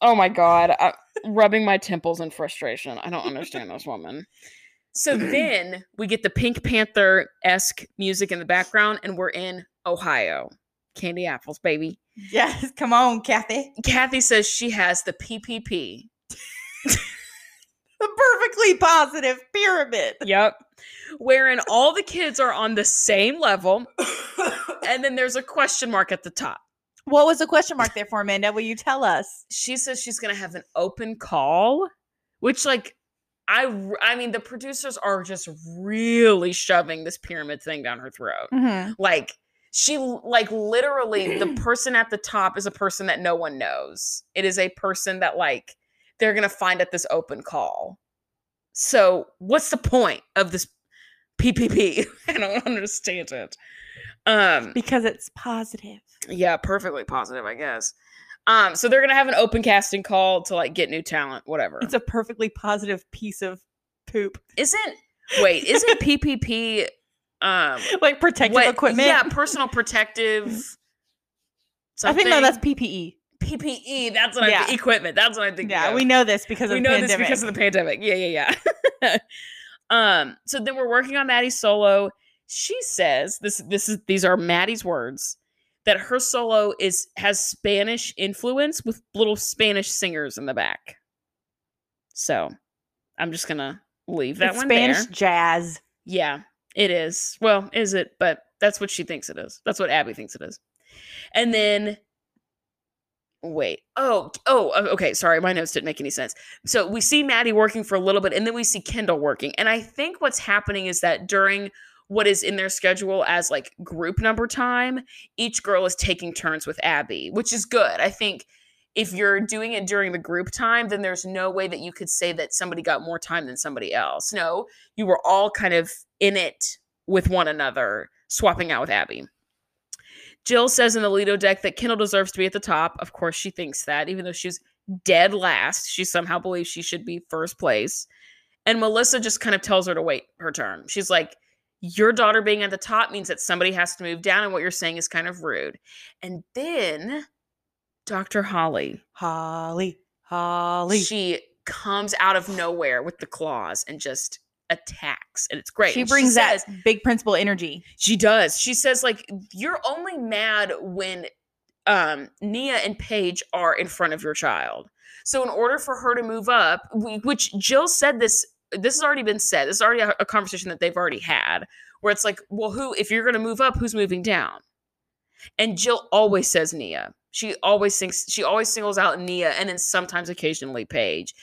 oh my god, I, rubbing my temples in frustration. I don't understand this woman. So then we get the Pink Panther esque music in the background, and we're in Ohio. Candy apples, baby. yes, come on, Kathy. Kathy says she has the PPP. The perfectly positive pyramid. Yep. Wherein all the kids are on the same level, and then there's a question mark at the top. What was the question mark there for, Amanda? Will you tell us? She says she's going to have an open call, which, like, I, I mean, the producers are just really shoving this pyramid thing down her throat. Mhm. Like, she, like, literally, the person at the top is a person that no one knows. It is a person that, like, they're going to find at this open call. So, what's the point of this PPP? I don't understand it. Um, Because it's positive. yeah, perfectly positive, I guess. Um, so they're gonna have an open casting call to like get new talent, whatever. It's a perfectly positive piece of poop. isn't wait, isn't PPP um Like protective what- equipment. Yeah, personal protective. I think no, that's PPE. PPE. That's what I Yeah. think. Equipment. That's what I'm thinking. Yeah, of. we know this because we of know the this pandemic. because of the pandemic. Yeah, yeah, yeah. um, so then we're working on Maddie's solo. She says this this is these are Maddie's words that her solo is has Spanish influence with little Spanish singers in the back. So I'm just gonna leave that It's one Spanish there. jazz. Yeah, it is. Well, is it? But that's what she thinks it is. That's what Abby thinks it is. And then wait. Oh, oh, okay. Sorry, my notes didn't make any sense. So we see Maddie working for a little bit, and then we see Kendall working. And I think what's happening is that during what is in their schedule as like group number time, each girl is taking turns with Abby, which is good. I think if you're doing it during the group time, then there's no way that you could say that somebody got more time than somebody else. No, you were all kind of in it with one another, swapping out with Abby. Jill says in the Lido deck that Kendall deserves to be at the top. Of course, she thinks that, even though she's dead last, she somehow believes she should be first place. And Melissa just kind of tells her to wait her turn. She's like, Your daughter being at the top means that somebody has to move down, and what you're saying is kind of rude. And then Dr. Holly, Holly. Holly. She, she comes out of nowhere with the claws and just attacks. And it's great. And brings that says- big principal energy. She does. She says like you're only mad when um Nia and Paige are in front of your child. So in order for her to move up, we, which Jill said this this has already been said. This is already a, a conversation that they've already had where it's like, well, who if you're going to move up, who's moving down? And Jill always says Nia. She always thinks she always singles out Nia and then sometimes occasionally Paige.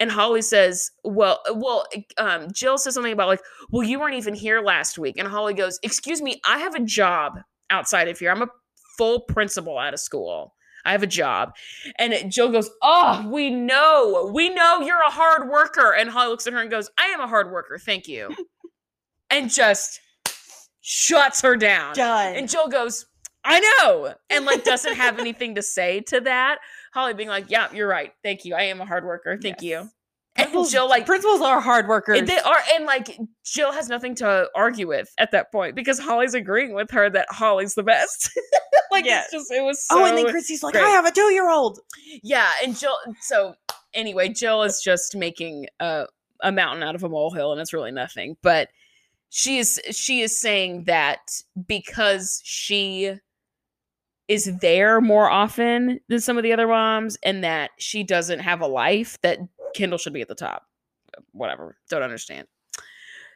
And Holly says, "Well, well, um, Jill says something about like, well, you weren't even here last week." And Holly goes, "Excuse me, I have a job outside of here. I'm a full principal at a school. I have a job." And Jill goes, "Oh, we know, we know you're a hard worker." And Holly looks at her and goes, "I am a hard worker, thank you," and just shuts her down. Done. And Jill goes, I know. And like doesn't have anything to say to that. Holly being like, Yeah, you're right. Thank you. I am a hard worker. Thank Yes. you. Principals, Jill, like- principals are hard workers. And they are, and like Jill has nothing to argue with at that point because Holly's agreeing with her that Holly's the best. like Yes. it's just it was so oh, and then Chrissy's like, great. I have a two-year-old. yeah, and Jill. So anyway, Jill is just making a a mountain out of a molehill, and it's really nothing. But she is she is saying that because she is there more often than some of the other moms, and that she doesn't have a life, that Kendall should be at the top. Whatever, don't understand.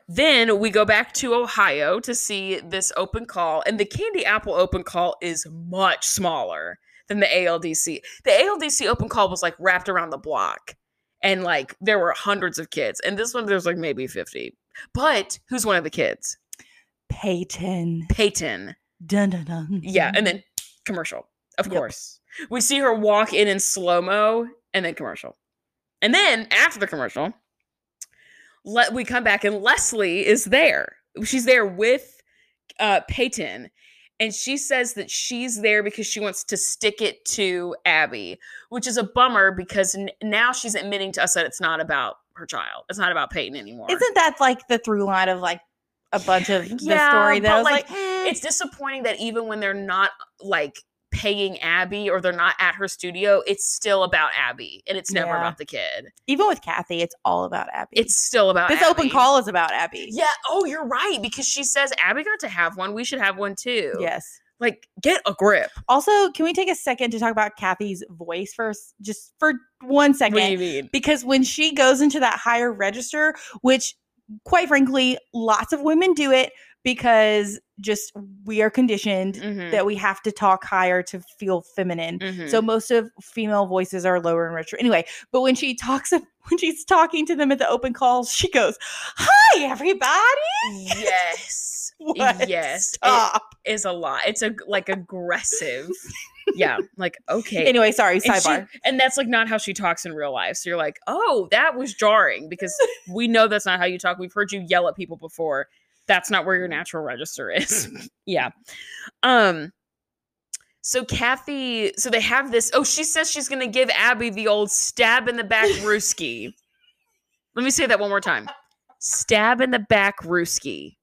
Then we go back to Ohio to see this open call, and the Candy Apple open call is much smaller than the ALDC. The ALDC open call was like wrapped around the block, and like there were hundreds of kids, and this one there's like maybe 50. But who's one of the kids? Peyton. Peyton. Dun, dun, dun. Yeah, and then commercial, of Yep. course. We see her walk in in slow mo, and then commercial, and then after the commercial, let we come back and Leslie is there. She's there with uh, Peyton, and she says that she's there because she wants to stick it to Abby, which is a bummer because n- now she's admitting to us that it's not about her child. It's not about Peyton anymore. Isn't that like the through line of like a bunch of the Yeah, story that was like, like, mm, it's disappointing that even when they're not like paying Abby or they're not at her studio, it's still about Abby and it's never Yeah. about the kid. even with Kathy, it's all about Abby. It's still about this open call is about Abby. Yeah. Oh, you're right because she says Abby got to have one. We should have one too. Yes. Like, get a grip. Also, can we take a second to talk about Kathy's voice first, just for one second? What do you mean? because when she goes into that higher register, which quite frankly, lots of women do it because just we are conditioned Mhm, that we have to talk higher to feel feminine. mhm. So most of female voices are lower and richer. Anyway, but when she talks when she's talking to them at the open calls, she goes, "Hi everybody." yes. What? Yes. It Stop. is a lot. It's a like aggressive. yeah. Like, okay. Anyway, sorry, and, she- sidebar. and that's like not how she talks in real life. So you're like, oh, that was jarring because we know that's not how you talk. We've heard you yell at people before. That's not where your natural register is. yeah. Um. So Kathy, so they have this. Oh, she says she's gonna give Abby the old stab in the back rooski. Let me say that one more time. Stab in the back rooski.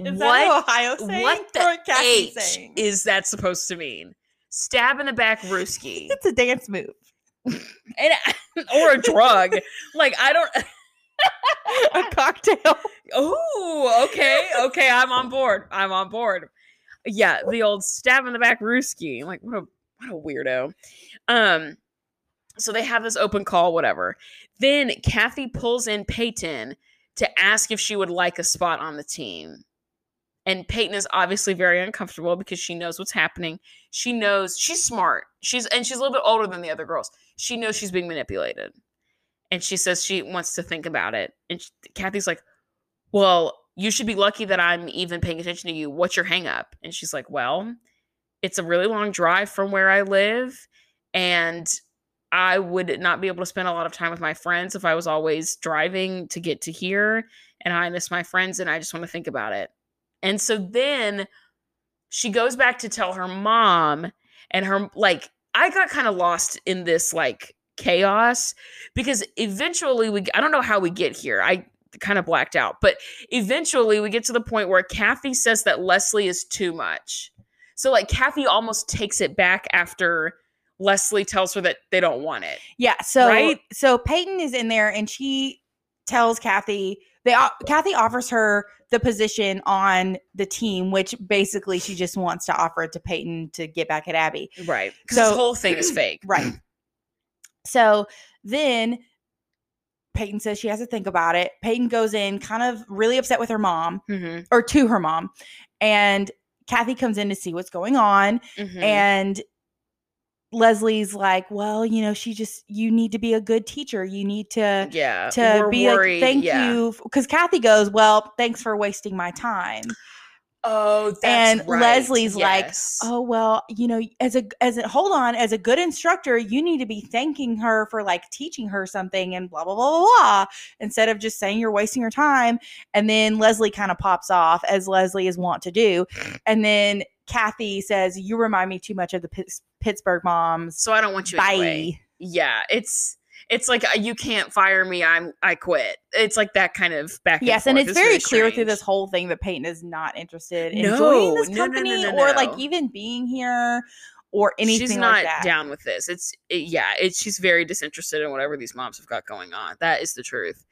Is what that Ohio saying what the Kathy H saying? is that supposed to mean? Stab in the back rooski. It's a dance move. and or a drug. like I don't. A cocktail. Oh, okay, okay. I'm on board. I'm on board. Yeah, the old stab in the back rooski. Like what a what a weirdo. Um, so they have this open call, whatever. Then Kathy pulls in Peyton to ask if she would like a spot on the team. And Peyton is obviously very uncomfortable because she knows what's happening. She knows she's smart. She's and she's a little bit older than the other girls. She knows she's being manipulated. And she says she wants to think about it. And sh- Kathy's like, "Well, you should be lucky that I'm even paying attention to you. What's your hang up?" And she's like, "Well, it's a really long drive from where I live and I would not be able to spend a lot of time with my friends if I was always driving to get to here and I miss my friends and I just want to think about it." And so then she goes back to tell her mom and her like I got kind of lost in this like chaos because eventually we I don't know how we get here. I kind of blacked out, but eventually we get to the point where Kathy says that Leslie is too much. So like Kathy almost takes it back after Leslie tells her that they don't want it. Yeah. So Right? so Peyton is in there and she tells Kathy they Kathy offers her the position on the team, which basically she just wants to offer it to Peyton to get back at Abby. Right. Because So- this whole thing is fake. Right. So then Peyton says she has to think about it. Peyton goes in kind of really upset with her mom hmm or to her mom. And Kathy comes in to see what's going on. hmm And Leslie's like, well, you know, she just, you need to be a good teacher. You need to, yeah. to be worried. like, thank yeah. you. Because Kathy goes, well, thanks for wasting my time. Oh, that's And right. Leslie's like, Oh, well, you know, as a, as a, hold on, as a good instructor, you need to be thanking her for like teaching her something and blah, blah, blah, blah, blah, instead of just saying you're wasting her time. And then Leslie kind of pops off as Leslie is wont to do. And then Kathy says, you remind me too much of the Pitts- Pittsburgh moms. So I don't want you Bye. anyway. Yeah, it's It's like you can't fire me. I'm I quit. It's like that kind of back. And Yes, and forth. it's very, clear through this whole thing that Peyton is not interested in No, joining this no, no, no, company or like even being here or anything she's not like that. down with this. It's it, yeah, it's she's very disinterested in whatever these moms have got going on. That is the truth.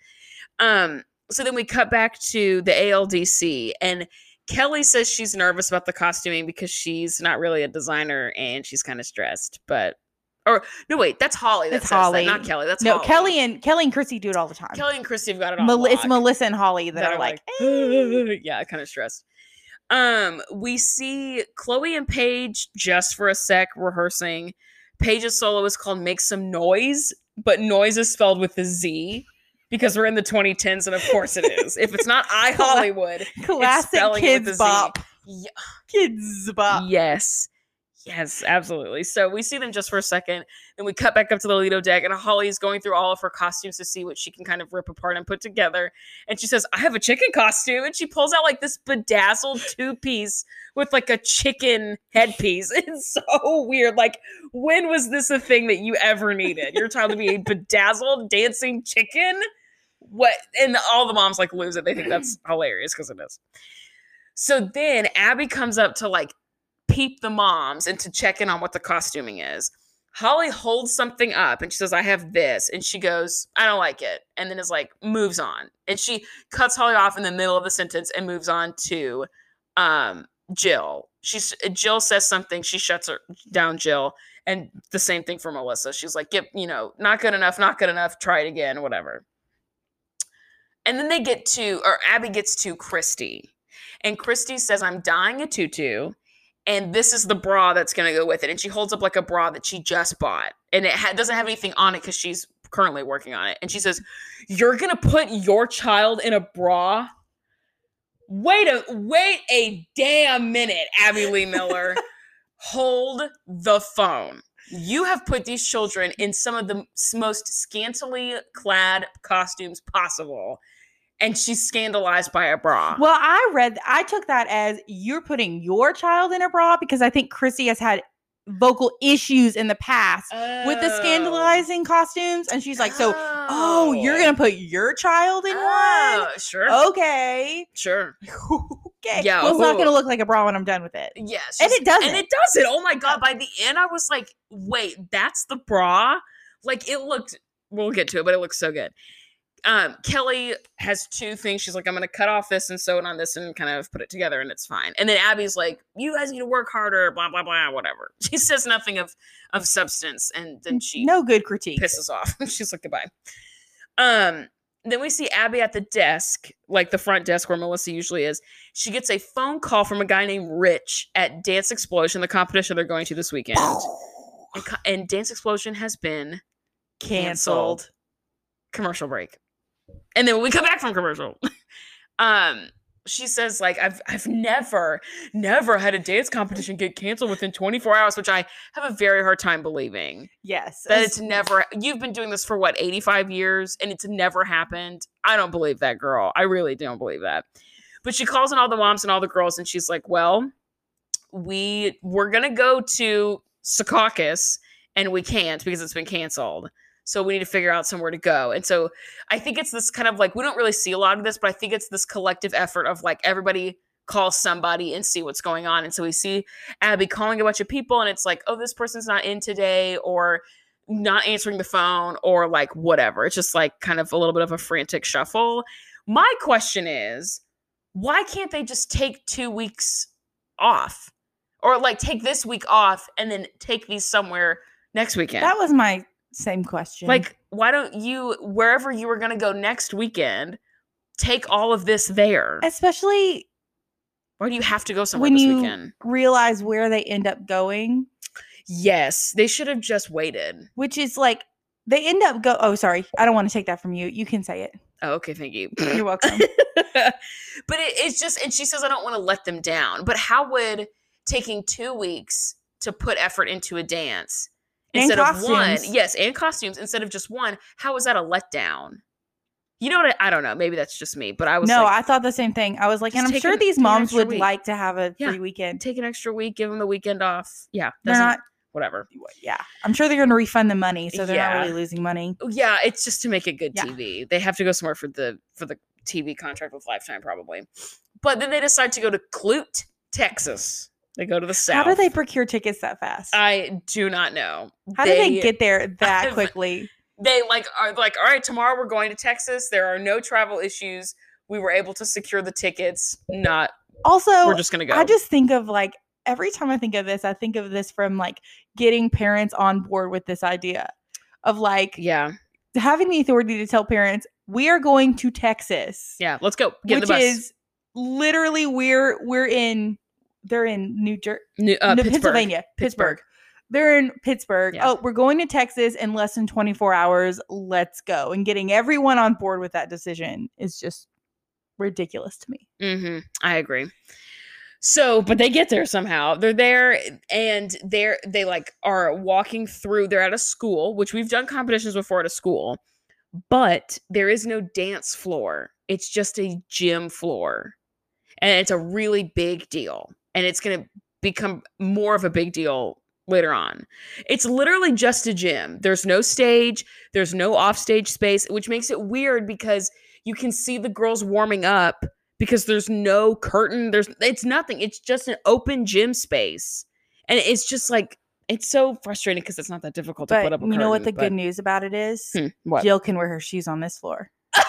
Um, so then we cut back to the ALDC, and Kelly says she's nervous about the costuming because she's not really a designer and she's kind of stressed. But or no, wait, that's Holly. That It's that, Holly. not Kelly. That's no, Holly. Kelly and Kelly and Chrissy do it all the time. Kelly and Christy have got it on. Mel- it's. Melissa and Holly that, that are like, "Eh." yeah, kind of stressed. Um, we see Chloe and Paige just for a sec rehearsing. Paige's solo is called "Make Some Noise," but noise is spelled with a Z because we're in the 2010s, and of course it is. if it's not I Hollywood, classic spelling it with a kids Z. bop. Yeah. Kidz Bop. yes, yes, absolutely. So we see them just for a second, then we cut back up to the Lido deck, and Holly's going through all of her costumes to see what she can kind of rip apart and put together. And she says, "I have a chicken costume," and she pulls out like this bedazzled two piece with like a chicken headpiece. It's so weird. Like, when was this a thing that you ever needed? Your child to be a bedazzled dancing chicken? What? And all the moms like lose it. They think that's hilarious because it is. So then Abby comes up to like peep the moms and to check in on what the costuming is. Holly holds something up and she says, I have this. And she goes, I don't like it. And then is like, moves on. And she cuts Holly off in the middle of the sentence and moves on to um, Jill. She's Jill says something, she shuts her down Jill. And the same thing for Melissa. She's like, Yep, you know, not good enough, not good enough, try it again, whatever. And then they get to, or Abby gets to Christy. And Christy says, I'm dying a tutu, and this is the bra that's going to go with it. And she holds up like a bra that she just bought, and it ha- doesn't have anything on it because she's currently working on it. And she says, You're going to put your child in a bra? Wait a wait a damn minute, Abby Lee Miller. Hold the phone. You have put these children in some of the most scantily clad costumes possible, and she's scandalized by a bra. Well, I read, I took that as you're putting your child in a bra because I think Chrissy has had vocal issues in the past with the Oh. scandalizing costumes. And she's like, so, oh, you're oh. going to put your child in Oh, sure. Okay. sure. okay. Yeah, Well, it's not oh. going to look like a bra when I'm done with it. Yes, And it doesn't. and it does it. Oh my god! By the end, I was like, "Wait, that's the bra." Like it looked. We'll get to it, but it looks so good. Um, Kelly has two things. She's like, "I'm going to cut off this and sew it on this and kind of put it together, and it's fine." And then Abby's like, "You guys need to work harder." Blah blah blah. Whatever. She says nothing of of substance, and then she no good critique. pisses off. She's like, goodbye. Um, then we see Abby at the desk, like the front desk where Melissa usually is. She gets a phone call from a guy named Rich at Dance Explosion, the competition they're going to this weekend. And, and Dance Explosion has been Canceled. commercial break. And then when we come back from commercial, um, she says like I've I've never never had a dance competition get canceled within 24 hours, which I have a very hard time believing. Yes. that it's never you've been doing this for what 85 years and it's never happened? I don't believe that girl. I really don't believe that. But she calls in all the moms and all the girls and she's like well we we're gonna go to secaucus and we can't because it's been canceled so we need to figure out somewhere to go. And so i think it's this kind of like we don't really see a lot of this but i think it's this collective effort of like everybody call somebody and see what's going on. And so we see abby calling a bunch of people and it's like oh this person's not in today or not answering the phone or like whatever. It's just like kind of a little bit of a frantic shuffle. My question is why can't they just take two weeks off? Or like take this week off and then take these somewhere next weekend? That was my same question. like, why don't you, wherever you were going to go next weekend, take all of this there? especially Why do you have to go somewhere when this you weekend? realize where they end up going, Yes, they should have just waited. which is like they end up go. Oh, sorry, I don't want to take that from you. You can say it. Oh, okay, thank you. You're welcome. but it, it's just, and she says, I don't want to let them down. But how would taking two weeks to put effort into a dance instead of one, yes, and costumes instead of just one, how is that a letdown? You know what? I, I don't know. Maybe that's just me, but I was no, like, I thought the same thing. I was like, and I'm sure an- these moms would week. like to have a Yeah. free weekend. take an extra week, give them the weekend off. Yeah, They're not. whatever. Yeah, I'm sure they're going to refund the money, so they're Yeah. not really losing money. Oh, yeah, it's just to make it good Yeah. TV. They have to go somewhere for the for the TV contract with Lifetime probably. But then they decide to go to Clute, Texas. They go to the south. How do they procure tickets that fast? I do not know. How do they get there that quickly? they like are like all right tomorrow we're going to texas there are no travel issues we were able to secure the tickets not Also, we're just gonna go I just think of like every time I think of this, I think of this from like getting parents on board with this idea of like yeah having the authority to tell parents we are going to Texas, yeah let's go get which the bus is literally we're we're in they're in New Jersey, New, uh, no, Pittsburgh. Pennsylvania, Pittsburgh. Pittsburgh. They're in Pittsburgh. Yeah. Oh, we're going to Texas in less than 24 hours. Let's go. And getting everyone on board with that decision is just ridiculous to me. hmm I agree. So, but they get there somehow. They're there and they're they like are walking through. They're at a school, which we've done competitions before at a school, but there is no dance floor. It's just a gym floor. And it's a really big deal. And it's going to become more of a big deal later on. It's literally just a gym. There's no stage, there's no offstage space, which makes it weird because you can see the girls warming up because there's no curtain there's it's nothing it's just an open gym space and it's just like it's so frustrating because it's not that difficult to But put up a you know what the curtain, good news about it is? Hmm, what Jill can wear her shoes on this floor.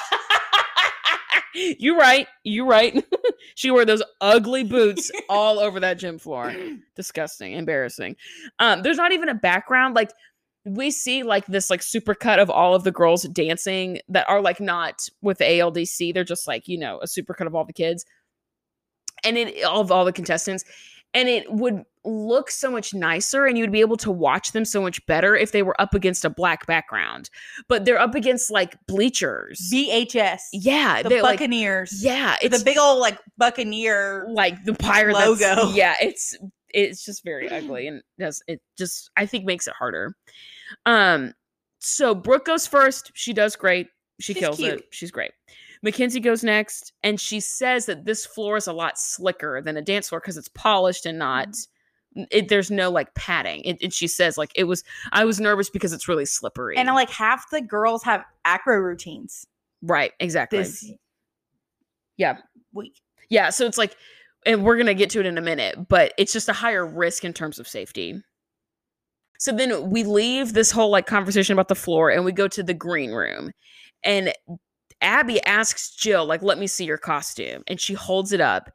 you're right you're right she wore those ugly boots all over that gym floor. Disgusting embarrassing. Um there's not even a background like we see like this like super cut of all of the girls dancing that are like not with the ALDC they're just like you know a super cut of all the kids. And it of all the contestants and it would look so much nicer and you would be able to watch them so much better if they were up against a black background but they're up against like bleachers VHS. yeah The they're like Buccaneers. yeah it's a big old like Buccaneer. like the pirate logo. yeah it's it's just very ugly and does it just i think makes it harder um so brooke goes first she does great she She's kills it she's great mackenzie goes next and she says that this floor is a lot slicker than a dance floor because it's polished and not Mm-hmm. it, there's no like padding it, and she says like it was i was nervous because it's really slippery And like half the girls have acro routines right exactly this yeah week. Yeah, so it's like, and we're gonna get to it in a minute, but it's just a higher risk in terms of safety. So then we leave this whole like conversation about the floor and we go to the green room. And Abby asks Jill, like, let me see your costume. And she holds it up.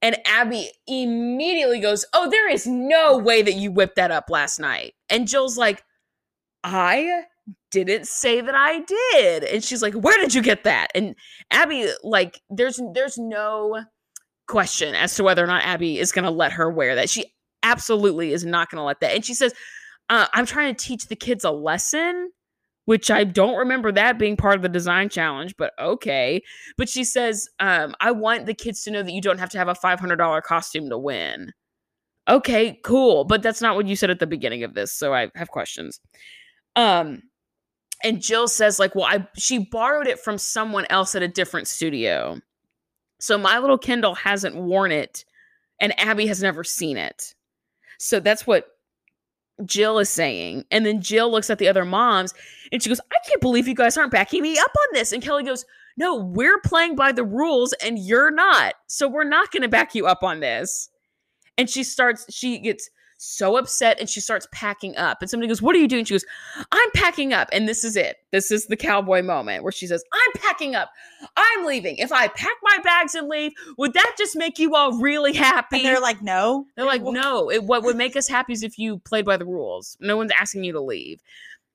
And Abby immediately goes, Oh, there is no way that you whipped that up last night. And Jill's like, I didn't say that I did. And she's like, Where did you get that? And Abby, like, there's there's no question as to whether or not Abby is gonna let her wear that. She absolutely is not gonna let that. And she says, uh, I'm trying to teach the kids a lesson, which I don't remember that being part of the design challenge, but okay. But she says, um, I want the kids to know that you don't have to have a $500 costume to win. Okay, cool. But that's not what you said at the beginning of this. So I have questions. Um, and Jill says, like, well, I she borrowed it from someone else at a different studio. So my little Kendall hasn't worn it, and Abby has never seen it. So that's what Jill is saying. And then Jill looks at the other moms and she goes, I can't believe you guys aren't backing me up on this. And Kelly goes, No, we're playing by the rules and you're not. So we're not going to back you up on this. And she starts, she gets so upset and she starts packing up. And somebody goes, What are you doing? She goes, I'm packing up. And this is it. This is the cowboy moment where she says, I'm packing up. I'm leaving. If I pack my bags and leave, would that just make you all really happy? And they're like, no. They're like, no, it, what would make us happy is if you played by the rules. No one's asking you to leave.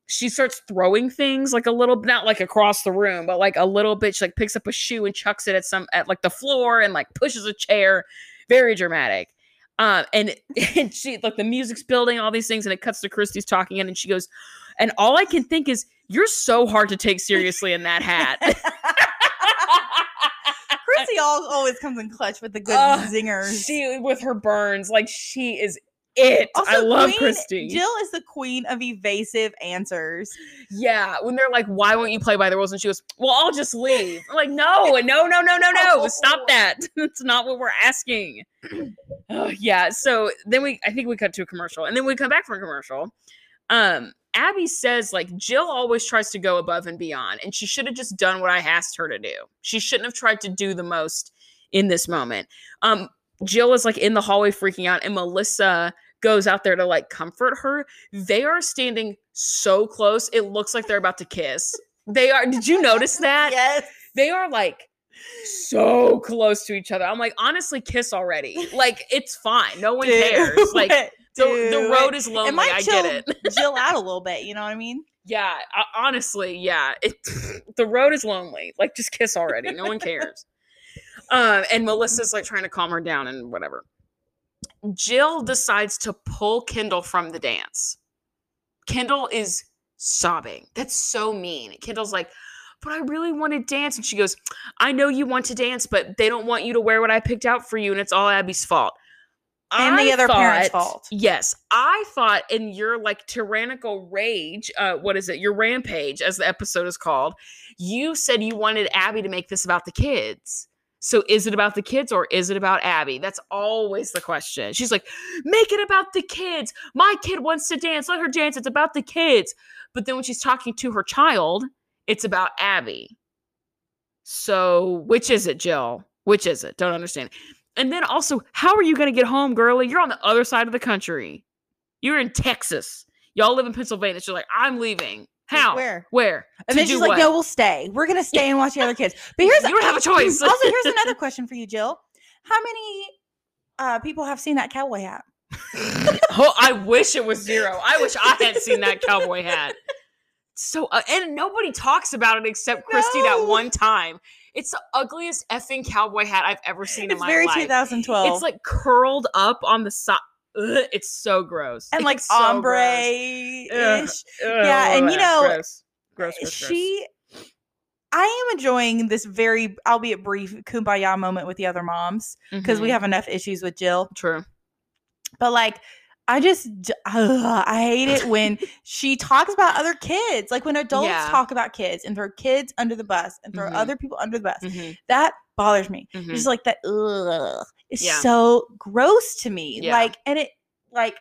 She starts throwing things like a little, not like across the room, but like a little bit. She like picks up a shoe and chucks it at some, at like the floor and like pushes a chair. Very dramatic. Um, and, and she, like the music's building, all these things, and it cuts to Christy's talking in, and she goes, and all I can think is, you're so hard to take seriously in that hat. Chrissy always comes in clutch with the good Ugh, zingers. she with her burns like she is it. Also, I love Queen- Christy. Jill is the queen of evasive answers. yeah, when they're like, "Why won't you play by the rules?" and she goes, "Well, I'll just leave." I'm like, "No, no, no, no, no, no! Stop that! That's not what we're asking." oh, yeah. So then we, I think we cut to a commercial, and then we come back from a commercial. Um, Abby says like Jill always tries to go above and beyond, and she should have just done what I asked her to do. She shouldn't have tried to do the most in this moment. Um, Jill is like in the hallway freaking out, and Melissa goes out there to like comfort her. They are standing so close, it looks like they're about to kiss. They are. Did you notice that? Yes. They are like so close to each other. I'm like, honestly, kiss already. Like, it's fine. No one cares. Like, the, the road is It lonely. might I chill get it. Jill out a little bit. You know what I mean? Yeah, uh, honestly, yeah. It the road is lonely. Like just kiss already. No one cares. um and Melissa's like trying to calm her down and whatever. Jill decides to pull Kendall from the dance. Kendall is sobbing. That's so mean. Kendall's like, "But I really want to dance." And she goes, "I know you want to dance, but they don't want you to wear what I picked out for you and it's all Abby's fault." And the I other parent's fault. Yes, I thought in your like tyrannical rage, uh, what is it? Your rampage, as the episode is called. You said you wanted Abby to make this about the kids. So is it about the kids or is it about Abby? That's always the question. She's like, make it about the kids. My kid wants to dance. Let her dance. It's about the kids. But then when she's talking to her child, it's about Abby. So which is it, Jill? Which is it? Don't understand. And then also, how are you going to get home, girlie? You're on the other side of the country. You're in Texas. Y'all live in Pennsylvania. She's like, I'm leaving. How? Where? Where? And then she's like, what? "No, we'll stay. We're gonna stay and watch the other kids." But here's You don't have a choice. also, here's another question for you, Jill. How many uh, people have seen that cowboy hat? oh, I wish it was zero. I wish I had seen that cowboy hat. So, uh, and nobody talks about it except Christy No. that one time. It's the ugliest effing cowboy hat I've ever seen in It's my very life. 2012. It's like curled up on the side. It's so gross. and like It's ombre ish. Ugh, Yeah, and you know, gross. Gross, gross, gross. She, I am enjoying this very, albeit brief, kumbaya moment with the other moms because we Mhm. have enough issues with Jill. true. But like, I just, ugh, I hate it when she talks about other kids. Like when adults Yeah. talk about kids and throw kids under the bus and throw Mhm. other people under the bus. Mhm, That bothers me. mhm. Just like that, ugh, it's Yeah. so gross to me. Yeah. Like, and it like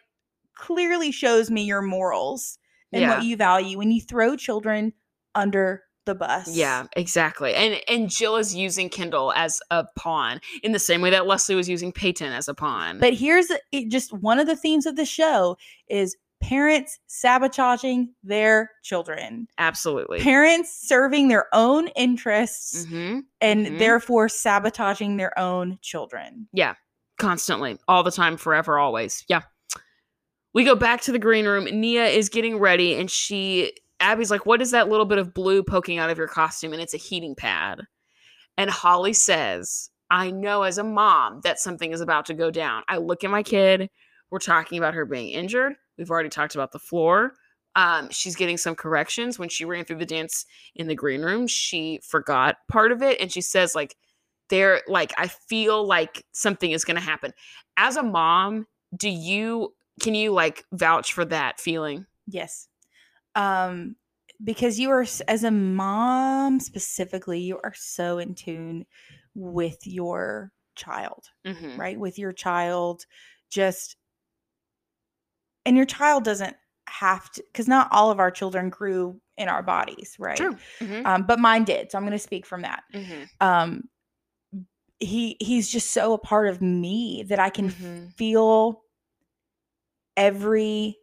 clearly shows me your morals and Yeah. what you value when you throw children under the bus. Yeah, exactly. And and Jill is using Kendall as a pawn in the same way that Leslie was using Peyton as a pawn. But here's it, just one of the themes of the show is parents sabotaging their children. absolutely. Parents serving their own interests hmm and mhm. therefore sabotaging their own children. Yeah. Constantly, all the time, forever, always. Yeah. We go back to the green room. Nia is getting ready, and she Abby's like, "What is that little bit of blue poking out of your costume?" And it's a heating pad. And Holly says, "I know as a mom that something is about to go down. I look at my kid. We're talking about her being injured. We've already talked about the floor. Um, she's getting some corrections. When she ran through the dance in the green room, she forgot part of it, and she says like." There, like, I feel like something is going to happen. As a mom, do you can you like vouch for that feeling? Yes. Um because you are as a mom specifically, you are so in tune with your child. Mm-hmm. right? With your child, just and your child doesn't have to because not all of our children grew in our bodies, right? True. Mm-hmm. Um, but mine did, so I'm going to speak from that. Mm-hmm. Um, he he's just so a part of me that I can Mhm. feel every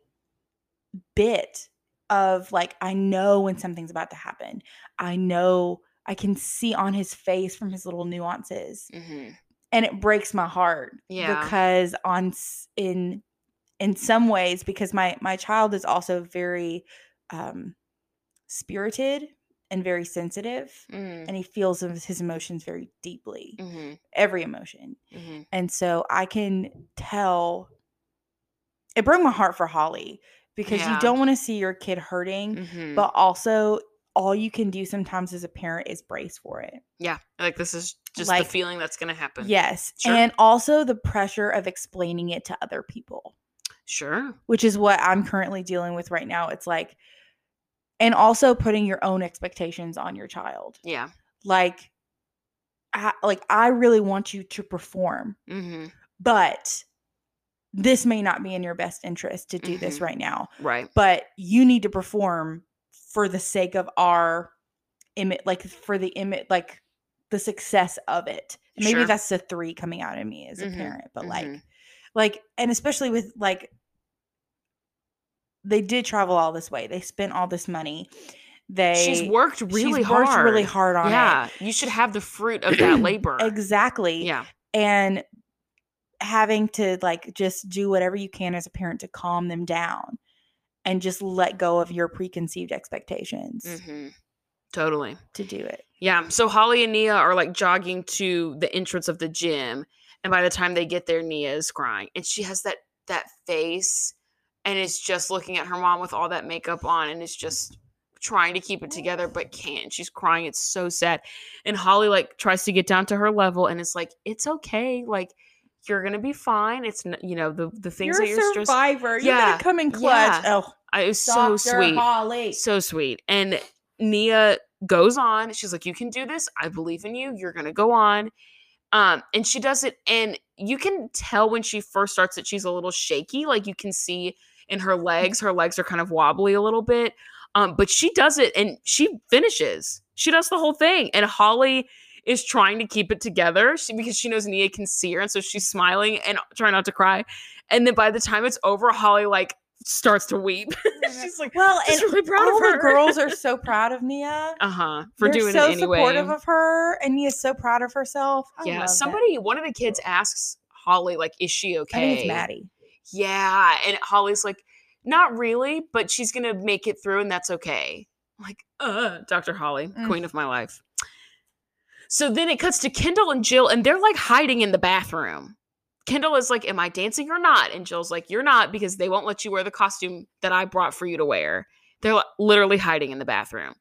bit of like I know when something's about to happen. I know I can see on his face from his little nuances Mm-hmm. and it breaks my heart Yeah. because on in in some ways because my my child is also very um spirited and very sensitive Mm-hmm. and he feels his emotions very deeply Mm-hmm. every emotion Mm-hmm. and so i can tell it broke my heart for holly because Yeah. you don't want to see your kid hurting Mm-hmm. but also all you can do sometimes as a parent is brace for it yeah, like this is just Like- the feeling that's gonna happen. yes Sure. and also the pressure of explaining it to other people Sure. which is what I'm currently dealing with right now. It's like, and also putting your own expectations on your child. Yeah. Like, I, like I really want you to perform, Mm-hmm. but this may not be in your best interest to do this Mhm. right now. Right. But you need to perform for the sake of our image, like for the image, like the success of it. Maybe Sure. that's the three coming out of me as a Mhm. parent, but like, Mhm. Like, and especially with like, they did travel all this way. They spent all this money. They she's worked really she's hard. worked really hard on yeah. You should have the fruit of that labor. Exactly. Yeah. And having to like just do whatever you can as a parent to calm them down and just let go of your preconceived expectations Mm-hmm. Totally. to do it. Yeah. So Holly and Nia are like jogging to the entrance of the gym, and by the time they get there, Nia is crying, and she has that that face, and is just looking at her mom with all that makeup on, and is just trying to keep it together, but can't. She's crying. It's so sad. And Holly like tries to get down to her level, and it's like it's okay. Like you're gonna be fine. It's you know the the things You're that you're stressed. survivor. You're Yeah, gonna come in clutch. yeah. Oh, I, it was so sweet. Holly. So sweet. And Nia goes on. She's like, You can do this. I believe in you. You're going to go on. Um, and she does it. And you can tell when she first starts that she's a little shaky. Like you can see in her legs, her legs are kind of wobbly a little bit. Um, but she does it and she finishes. She does the whole thing. And Holly is trying to keep it together she, because she knows Nia can see her. And so she's smiling and trying not to cry. And then by the time it's over, Holly like starts to weep. she's like, well, and really proud all of her. the girls are so proud of Nia. uh huh for They're doing so it anyway. Supportive of her, and Nia's so proud of herself. I yeah, somebody, one of the kids asks Holly, like, "Is she okay?" I think it's Maddie. Yeah, and Holly's like, "Not really, but she's gonna make it through, and that's okay." I'm like, uh, Dr. Holly, Mm. queen of my life. So then it cuts to Kendall and Jill, and they're like hiding in the bathroom. Kendall is like, Am I dancing or not? And Jill's like, You're not because they won't let you wear the costume that I brought for you to wear. They're literally hiding in the bathroom.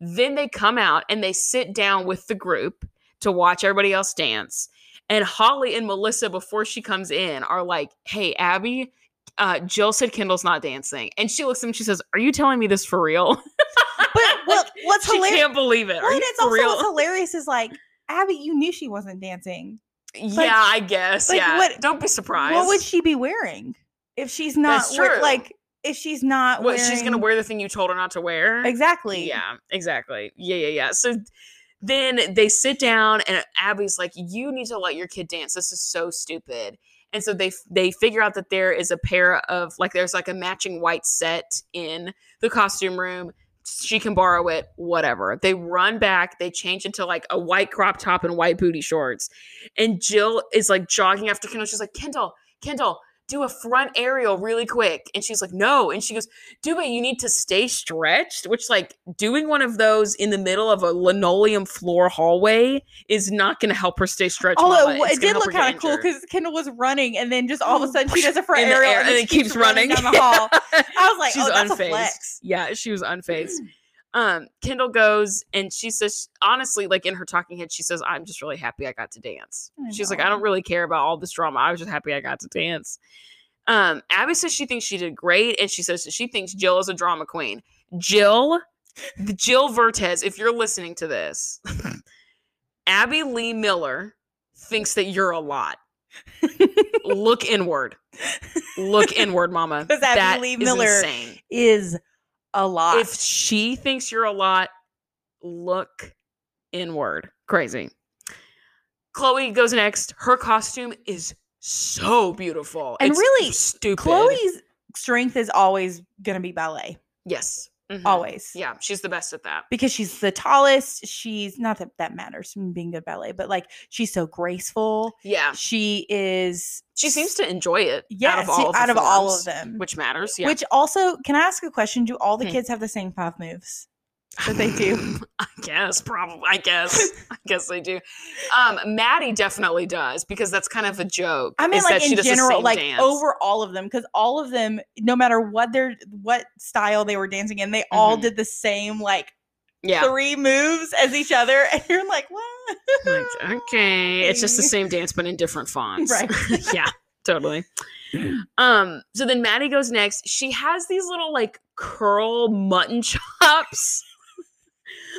Then they come out and they sit down with the group to watch everybody else dance. And Holly and Melissa, before she comes in, are like, Hey, Abby, uh, Jill said Kendall's not dancing. And she looks at and she says, Are you telling me this for real? But what, what's she hilarious? can't believe it. Well, and it's also real? what's hilarious is like Abby, you knew she wasn't dancing. Yeah, I guess. like, yeah. what- Don't be surprised. What would she be wearing if she's not wear- like if she's not what she's gonna wear the thing you told her not to wear exactly? yeah exactly yeah yeah yeah so then they sit down and abby's like you need to let your kid dance this is so stupid and so they they figure out that there is a pair of like there's like a matching white set in the costume room she can borrow it whatever. They run back they change into like a white crop top and white booty shorts. And jill is like jogging after kendall. She's like kendall kendall do a front aerial really quick and she's like no and she goes do it you need to stay stretched which like doing one of those in the middle of a linoleum floor hallway is not going to help her stay stretched Although. It did look kind of cool because Kendall was running, and then just all of a mm. sudden she does a front aerial, air, and, then it keeps running down the hall. I was like, oh, she's oh, that's unfazed. a flex. Yeah, she was unfazed. Um, Kendall goes and she says, honestly, like in her talking head, she says, I'm just really happy I got to dance. She's like, I don't really care about all this drama. I was just happy I got to dance. Um, Abby says she thinks she did great, and she says that she thinks Jill is a drama queen. Jill, the Jill Vertes, if you're listening to this, Abby Lee Miller thinks that you're a lot. Look inward. Look inward, mama. 'Cause Abby That Lee is Miller insane. Is a lot. If she thinks you're a lot, look inward. Crazy. Chloe goes next. Her costume is so beautiful. And It's really, stupid. Chloe's strength is always going to be ballet, Yes. Mhm. always. Yeah, she's the best at that. Because she's the tallest. She's not that that matters from being good ballet, but like she's so graceful. Yeah. She is. She seems to enjoy it. Yeah. out of all, of, out of all of them. which matters. Yeah. Which also, can I ask a question? Do all the Hmm. kids have the same five moves? That they do? I guess, probably. I guess. I guess they do. Um, Maddie definitely does because that's kind of a joke. I mean, like that she in general, like dance. over all of them, because all of them, no matter what their what style they were dancing in, they all Mhm. did the same like Yeah. three moves as each other, and you're like, what? Like, okay. It's just the same dance, but in different fonts. Right. yeah, totally. Um, so then Maddie goes next. She has these little like curl mutton chops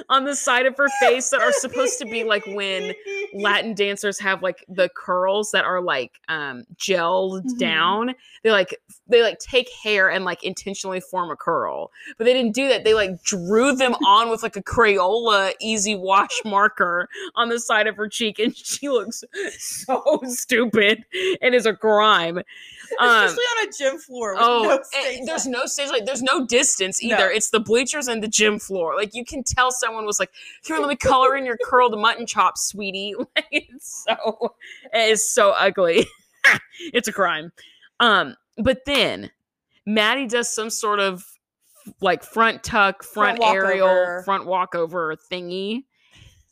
on the side of her face that are supposed to be like when Latin dancers have like the curls that are like um gelled Mhm. down. They like they like take hair and like intentionally form a curl. But they didn't do that. They like drew them on with like a Crayola easy wash marker on the side of her cheek and she looks so stupid and is a grime. Um, Especially on a gym floor. With Oh, no stage there's no stage like there's no distance either. No. It's the bleachers and the gym floor. Like you can tell someone was like, "Here, let me color in your curled mutton chops, sweetie." Like it's so it is so ugly. it's a crime. Um, but then Maddie does some sort of like front tuck, front, Front aerial, walkover. front walkover thingy.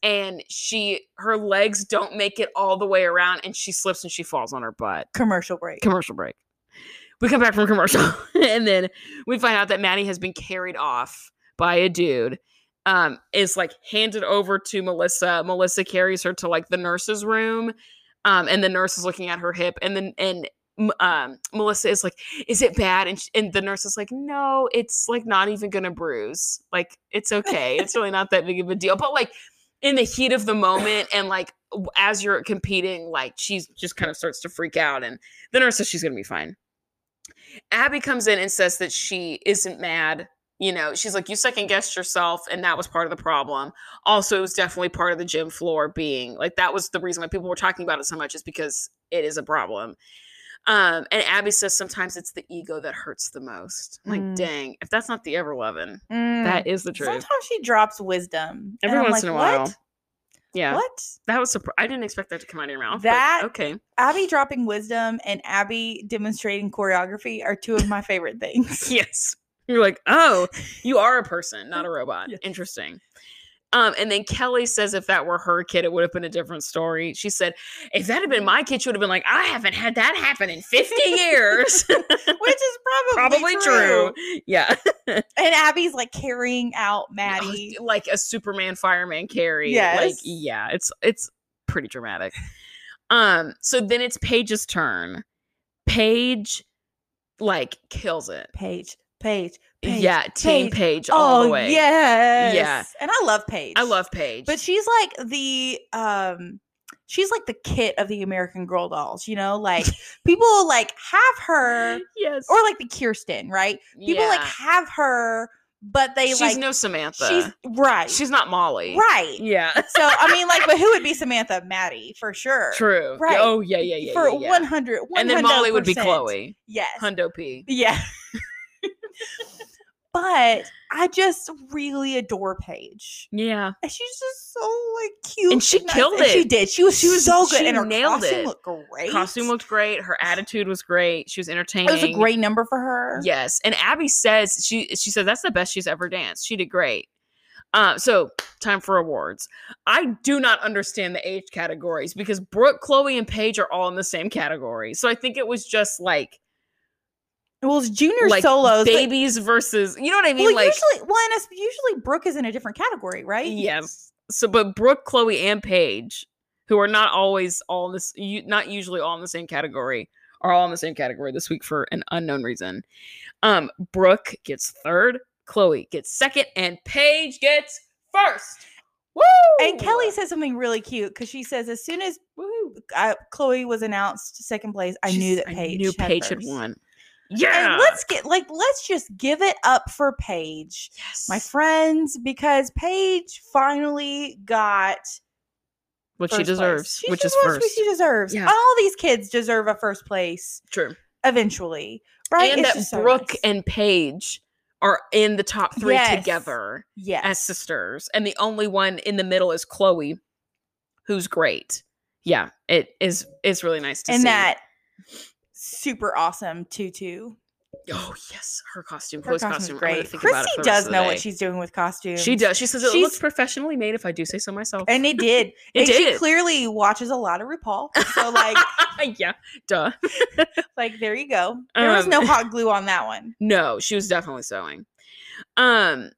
And she her legs don't make it all the way around and she slips and she falls on her butt commercial break. commercial break. We come back from commercial, and then we find out that Maddie has been carried off by a dude. Um, is like handed over to Melissa. Melissa carries her to like the nurse's room, um, and the nurse is looking at her hip, and then and um, Melissa is like, "Is it bad?" And sh- and the nurse is like, "No, it's like not even gonna bruise. Like it's okay. It's really not that big of a deal." But like in the heat of the moment, and like as you're competing, like she's just kind of starts to freak out, and the nurse says she's to be fine. Abby comes in and says that she isn't mad. You know, she's like, you second guessed yourself, and that was part of the problem. Also, it was definitely part of the gym floor being like that was the reason why people were talking about it so much, is because it is a problem. Um, and Abby says sometimes it's the ego that hurts the most. Like, Mm. dang, if that's not the ever loving, Mm. that is the truth. Sometimes she drops wisdom. Every once like, in a "What? while. Yeah, What? that was surpri- I didn't expect that to come out of your mouth. but That- okay, Abby dropping wisdom and Abby demonstrating choreography are two of my favorite things. Yes. You're like, oh, you are a person, not a robot. Yes. Interesting. Um, and then Kelly says if that were her kid, it would have been a different story. She said, if that had been my kid, she would have been like, I haven't had that happen in 50 years. Which is probably, Probably true. Yeah. And Abby's like carrying out Maddie. like a Superman fireman carry. Like, yeah, it's it's pretty dramatic. Um, so then it's Paige's turn. Paige like kills it. Paige, Paige, Paige. yeah, Team Paige. Paige all oh, the way. Yeah. Yes. And I love Paige. I love Paige. But she's like the um she's like the kit of the American Girl dolls, you know? Like people like have her yes. or like the Kirsten, right? People like have her, but they she's like no Samantha. she's right. she's not Molly. right. Yeah. So I mean like but who would be Samantha? Maddie, for sure. True. Right. Oh yeah, yeah, yeah. for yeah, yeah. 100 And then Molly would be Chloe. Yes. Hundo P. Yeah. but I just really adore Paige. Yeah. And she's just so like cute. And she nice. killed And She did. She was She was- so good. she and her nailed costume it. looked great. Costume looked great. Her attitude was great. She was entertaining. It was a great number for her. Yes. And Abby says she she said that's the best she's ever danced. She did great. Uh, so time for awards. I do not understand the age categories because Brooke, Chloe, and Paige are all in the same category. So I think it was just like Well, it's junior like solos. but- babies versus you know what I mean? well, like usually, well, and it's, usually Brooke is in a different category, right? yes. So but Brooke, Chloe, and Paige, who are not always all in this, not usually all in the same category, are all in the same category this week for an unknown reason. Um, Brooke gets third, Chloe gets second, and Paige gets first. Woo! And Kelly says something really cute because she says, as soon as Woo! uh, Chloe was announced second place, I knew that Paige, knew had Paige had first. Won. And Yeah. let's get like let's just give it up for Paige, yes. my friends, because Paige finally got what she first deserves, She which is wants what she deserves. Yeah. All these kids deserve a first place True. eventually, right? And It's that just so Brooke nice. and Paige are in the top three Yes. together. yes, as sisters, and the only one in the middle is Chloe, who's great. Yeah, it is. It's really nice to and see that super awesome tutu. Oh yes, her costume, Her costume costume. is great. think about it Christy for the rest does know what she's doing with costumes. She does. She says it She's- looks professionally made. If I do say so myself. and it did. It and She did. clearly watches a lot of RuPaul. So like, yeah, duh. like there you go. There was no Um, hot glue on that one. No, she was definitely sewing. Um,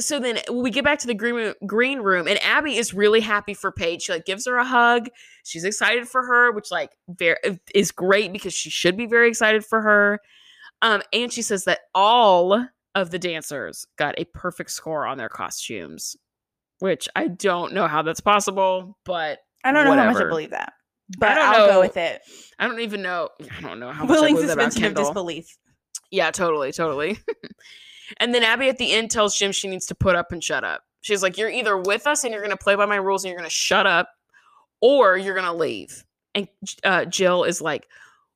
so then we get back to the green room, green room, and Abby is really happy for Paige. She like gives her a hug. She's excited for her, which like very is great because she should be very excited for her. Um, and she says that all of the dancers got a perfect score on their costumes, which I don't know how that's possible, but I don't know how much I Whatever. believe that, but don't I'll know. go with it. I don't even know. I don't know how much I Willing believe that about suspension of disbelief. Yeah, totally, totally. and then Abby at the end tells Jim she needs to put up and shut up. She's like, You're either with us and you're going to play by my rules and you're going to shut up, or you're going to leave. And uh, Jill is like,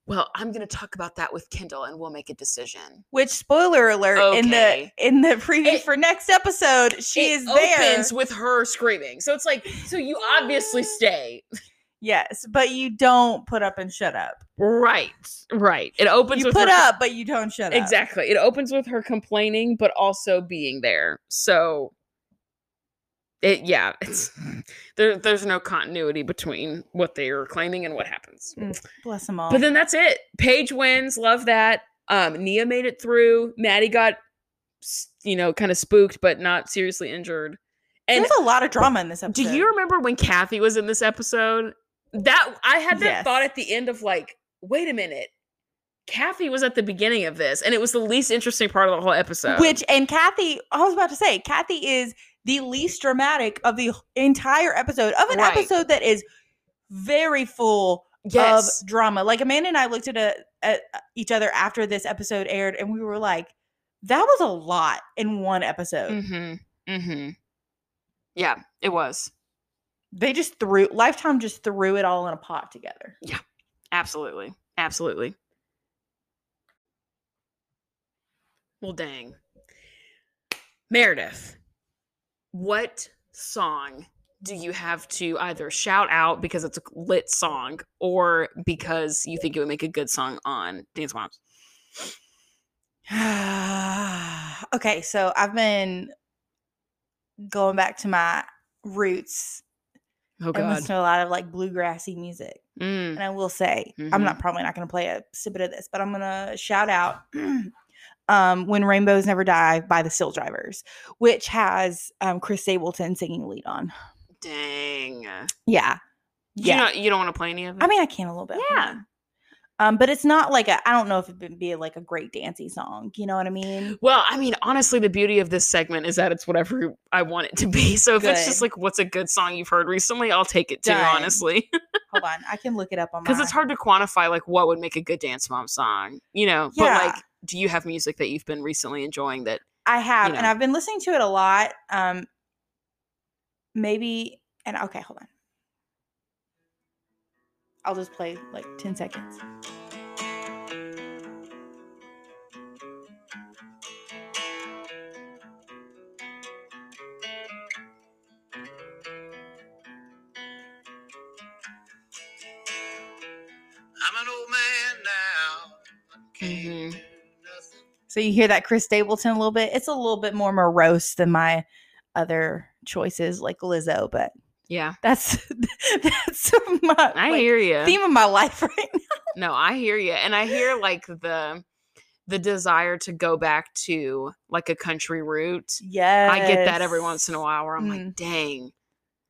Well, I'm going to talk about that with Kendall and we'll make a decision. Which spoiler alert in the in the preview It- for next episode, she is there. with her screaming. So it's like, so you obviously stay. yes, but you don't put up and shut up. Right, right. It opens You with put her up, but you don't shut up. Exactly. It opens with her complaining, but also being there. So it yeah, it's there there's no continuity between what they are claiming and what happens. Mm, Bless them all. But then that's it. Paige wins. Love that. Um Nia made it through. Maddie got you know, kind of spooked, but not seriously injured. And There's a lot of drama in this episode. do you remember when Kathy was in this episode? That I had that Yes. thought at the end of like, wait a minute. Kathy was at the beginning of this, and it was the least interesting part of the whole episode. Which and Kathy, I was about to say, Kathy is the least dramatic of the entire episode of an Right. episode that is very full yes, of drama. Like Amanda and I looked at, a, at each other after this episode aired, and we were like, "That was a lot in one episode." mm-hmm, mm-hmm. Yeah, it was They just threw Lifetime just threw it all in a pot together. Yeah. Absolutely, absolutely. Well, dang, Meredith, what song do you have to either shout out because it's a lit song or because you think it would make a good song on Dance Moms? okay, so I've been going back to my roots Oh and listen to a lot of like bluegrassy music. mm, And I will say, I'm not probably not going to play a snippet of this, but I'm going to shout out um, "Where Rainbows Never Die" by the SteelDrivers, which has um, Chris Stapleton singing lead on. dang. Yeah, Yeah, you, don't, you don't want to play any of it. I mean, I can a little bit. Yeah. Um, but it's not like a. I don't know if it would be like a great dancey song. You know what I mean? Well, I mean, honestly, the beauty of this segment is that it's whatever I want it to be. So if it's just like, what's a good song you've heard recently, I'll take it too, Done. honestly. Hold on, I can look it up on Because my. it's hard to quantify like what would make a good dance mom song, you know? But like, do you have music that you've been recently enjoying that? I have, you and. I've been listening to it a lot. Um, maybe, and okay, hold on. I'll just play like ten seconds. I'm an old man now. Mm-hmm. So you hear that Chris Stapleton a little bit. It's a little bit more morose than my other choices, like Lizzo, but Yeah, that's that's my I like, hear you. theme of my life right now. No, I hear you. And I hear like the the desire to go back to like a country route. Yes, I get that every once in a while where I'm Mm. like, dang,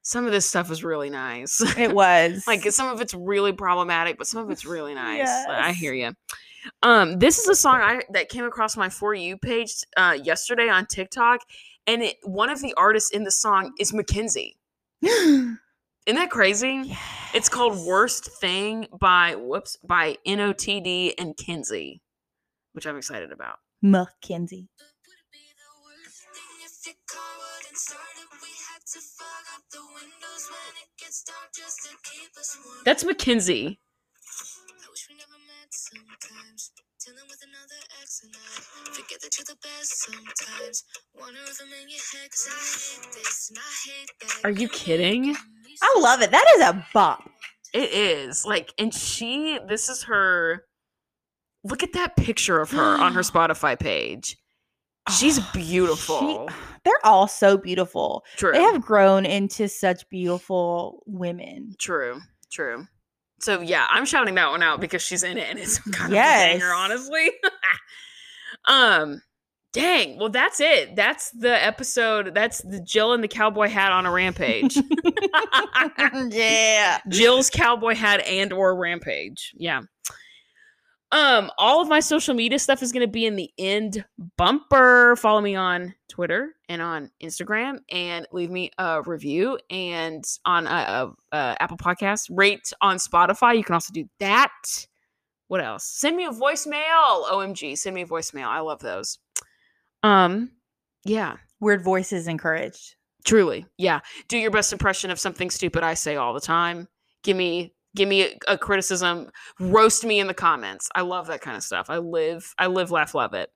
some of this stuff is really nice. It was like some of it's really problematic, but some of it's really nice. I hear you. Um, this is a song I that came across my for you page uh, yesterday on TikTok, and it, one of the artists in the song is Mackenzie. Isn't that crazy? It's called "Worst Thing" by whoops by Notd and Kenzie, which I'm excited about. Mackenzie. Would it be the worst thing if your car wouldn't start if we had to fog up the windows when it gets dark just to keep us warm? That's Mackenzie. I wish we never met sometimes. Dealing with another ex and I forget that you're the best sometimes. Wanna rhythm in your head 'cause I hate this and I hate that. Are you kidding? I love it. That is a bop. It is like, and she. This is her. Look at that picture of her on her Spotify page. She's ah, she- beautiful. they're all so beautiful. True. They have grown into such beautiful women. True, true. So yeah, I'm shouting that one out because she's in it and it's kind Yes. of a banger, honestly. um, Dang. Well, that's it. That's the episode. That's the Jill and the cowboy hat on a rampage. yeah. Jill's cowboy hat and or rampage. Yeah. Um, all of my social media stuff is going to be in the end bumper. Follow me on Twitter and on Instagram, and leave me a review. And on uh, uh, Apple Podcasts, rate on Spotify. You can also do that. What else? Send me a voicemail. OMG, send me a voicemail. I love those. Um, yeah, Weird voices encouraged. truly, yeah. Do your best impression of something stupid I say all the time. Give me give me a, a criticism. Roast me in the comments. I love that kind of stuff. I live I live laugh love it.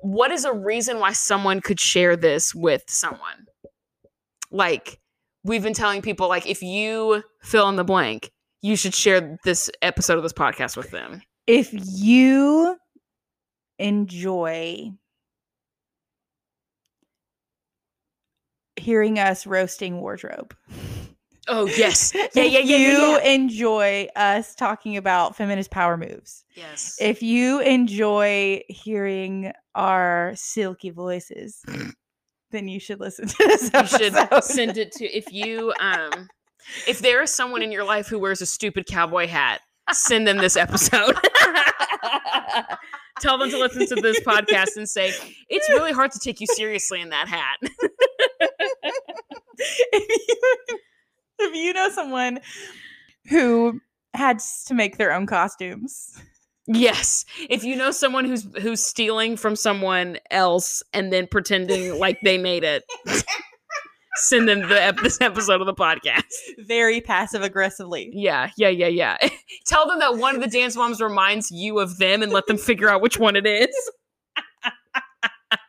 What is a reason why someone could share this with someone? Like we've been telling people like if you fill in the blank, you should share this episode of this podcast with them. If you enjoy hearing us roasting wardrobe. Oh yes. Yeah, if yeah, yeah, yeah, you yeah. enjoy us talking about feminist power moves. Yes. If you enjoy hearing our silky voices, then you should listen to this you should episode. send it to if you um if there is someone in your life who wears a stupid cowboy hat send them this episode tell them to listen to this podcast and say it's really hard to take you seriously in that hat if, you, know someone who had to make their own costumes, yes if you know someone who's who's stealing from someone else and then pretending like they made it send them the ep- this episode of the podcast very passive aggressively. Yeah, yeah, yeah, yeah. Tell them that one of the dance moms reminds you of them and let them figure out which one it is.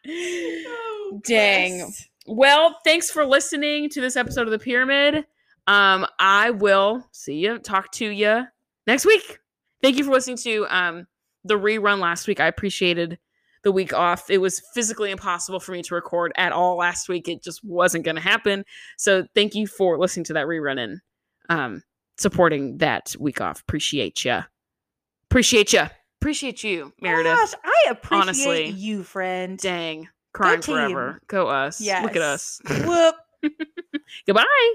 Oh, Dang. bless. Well, thanks for listening to this episode of The Pyramid. Um, I will see you, talk to you next week. Thank you for listening to um the rerun last week. I appreciated the week off. It was physically impossible for me to record at all last week. It just wasn't going to happen. So thank you for listening to that rerun and um supporting that week off. Appreciate you. Appreciate you. Appreciate you, Oh Meredith. gosh, I appreciate honestly. you, friend. Dang. Crying forever. Go us. Look at us. Whoop. Goodbye.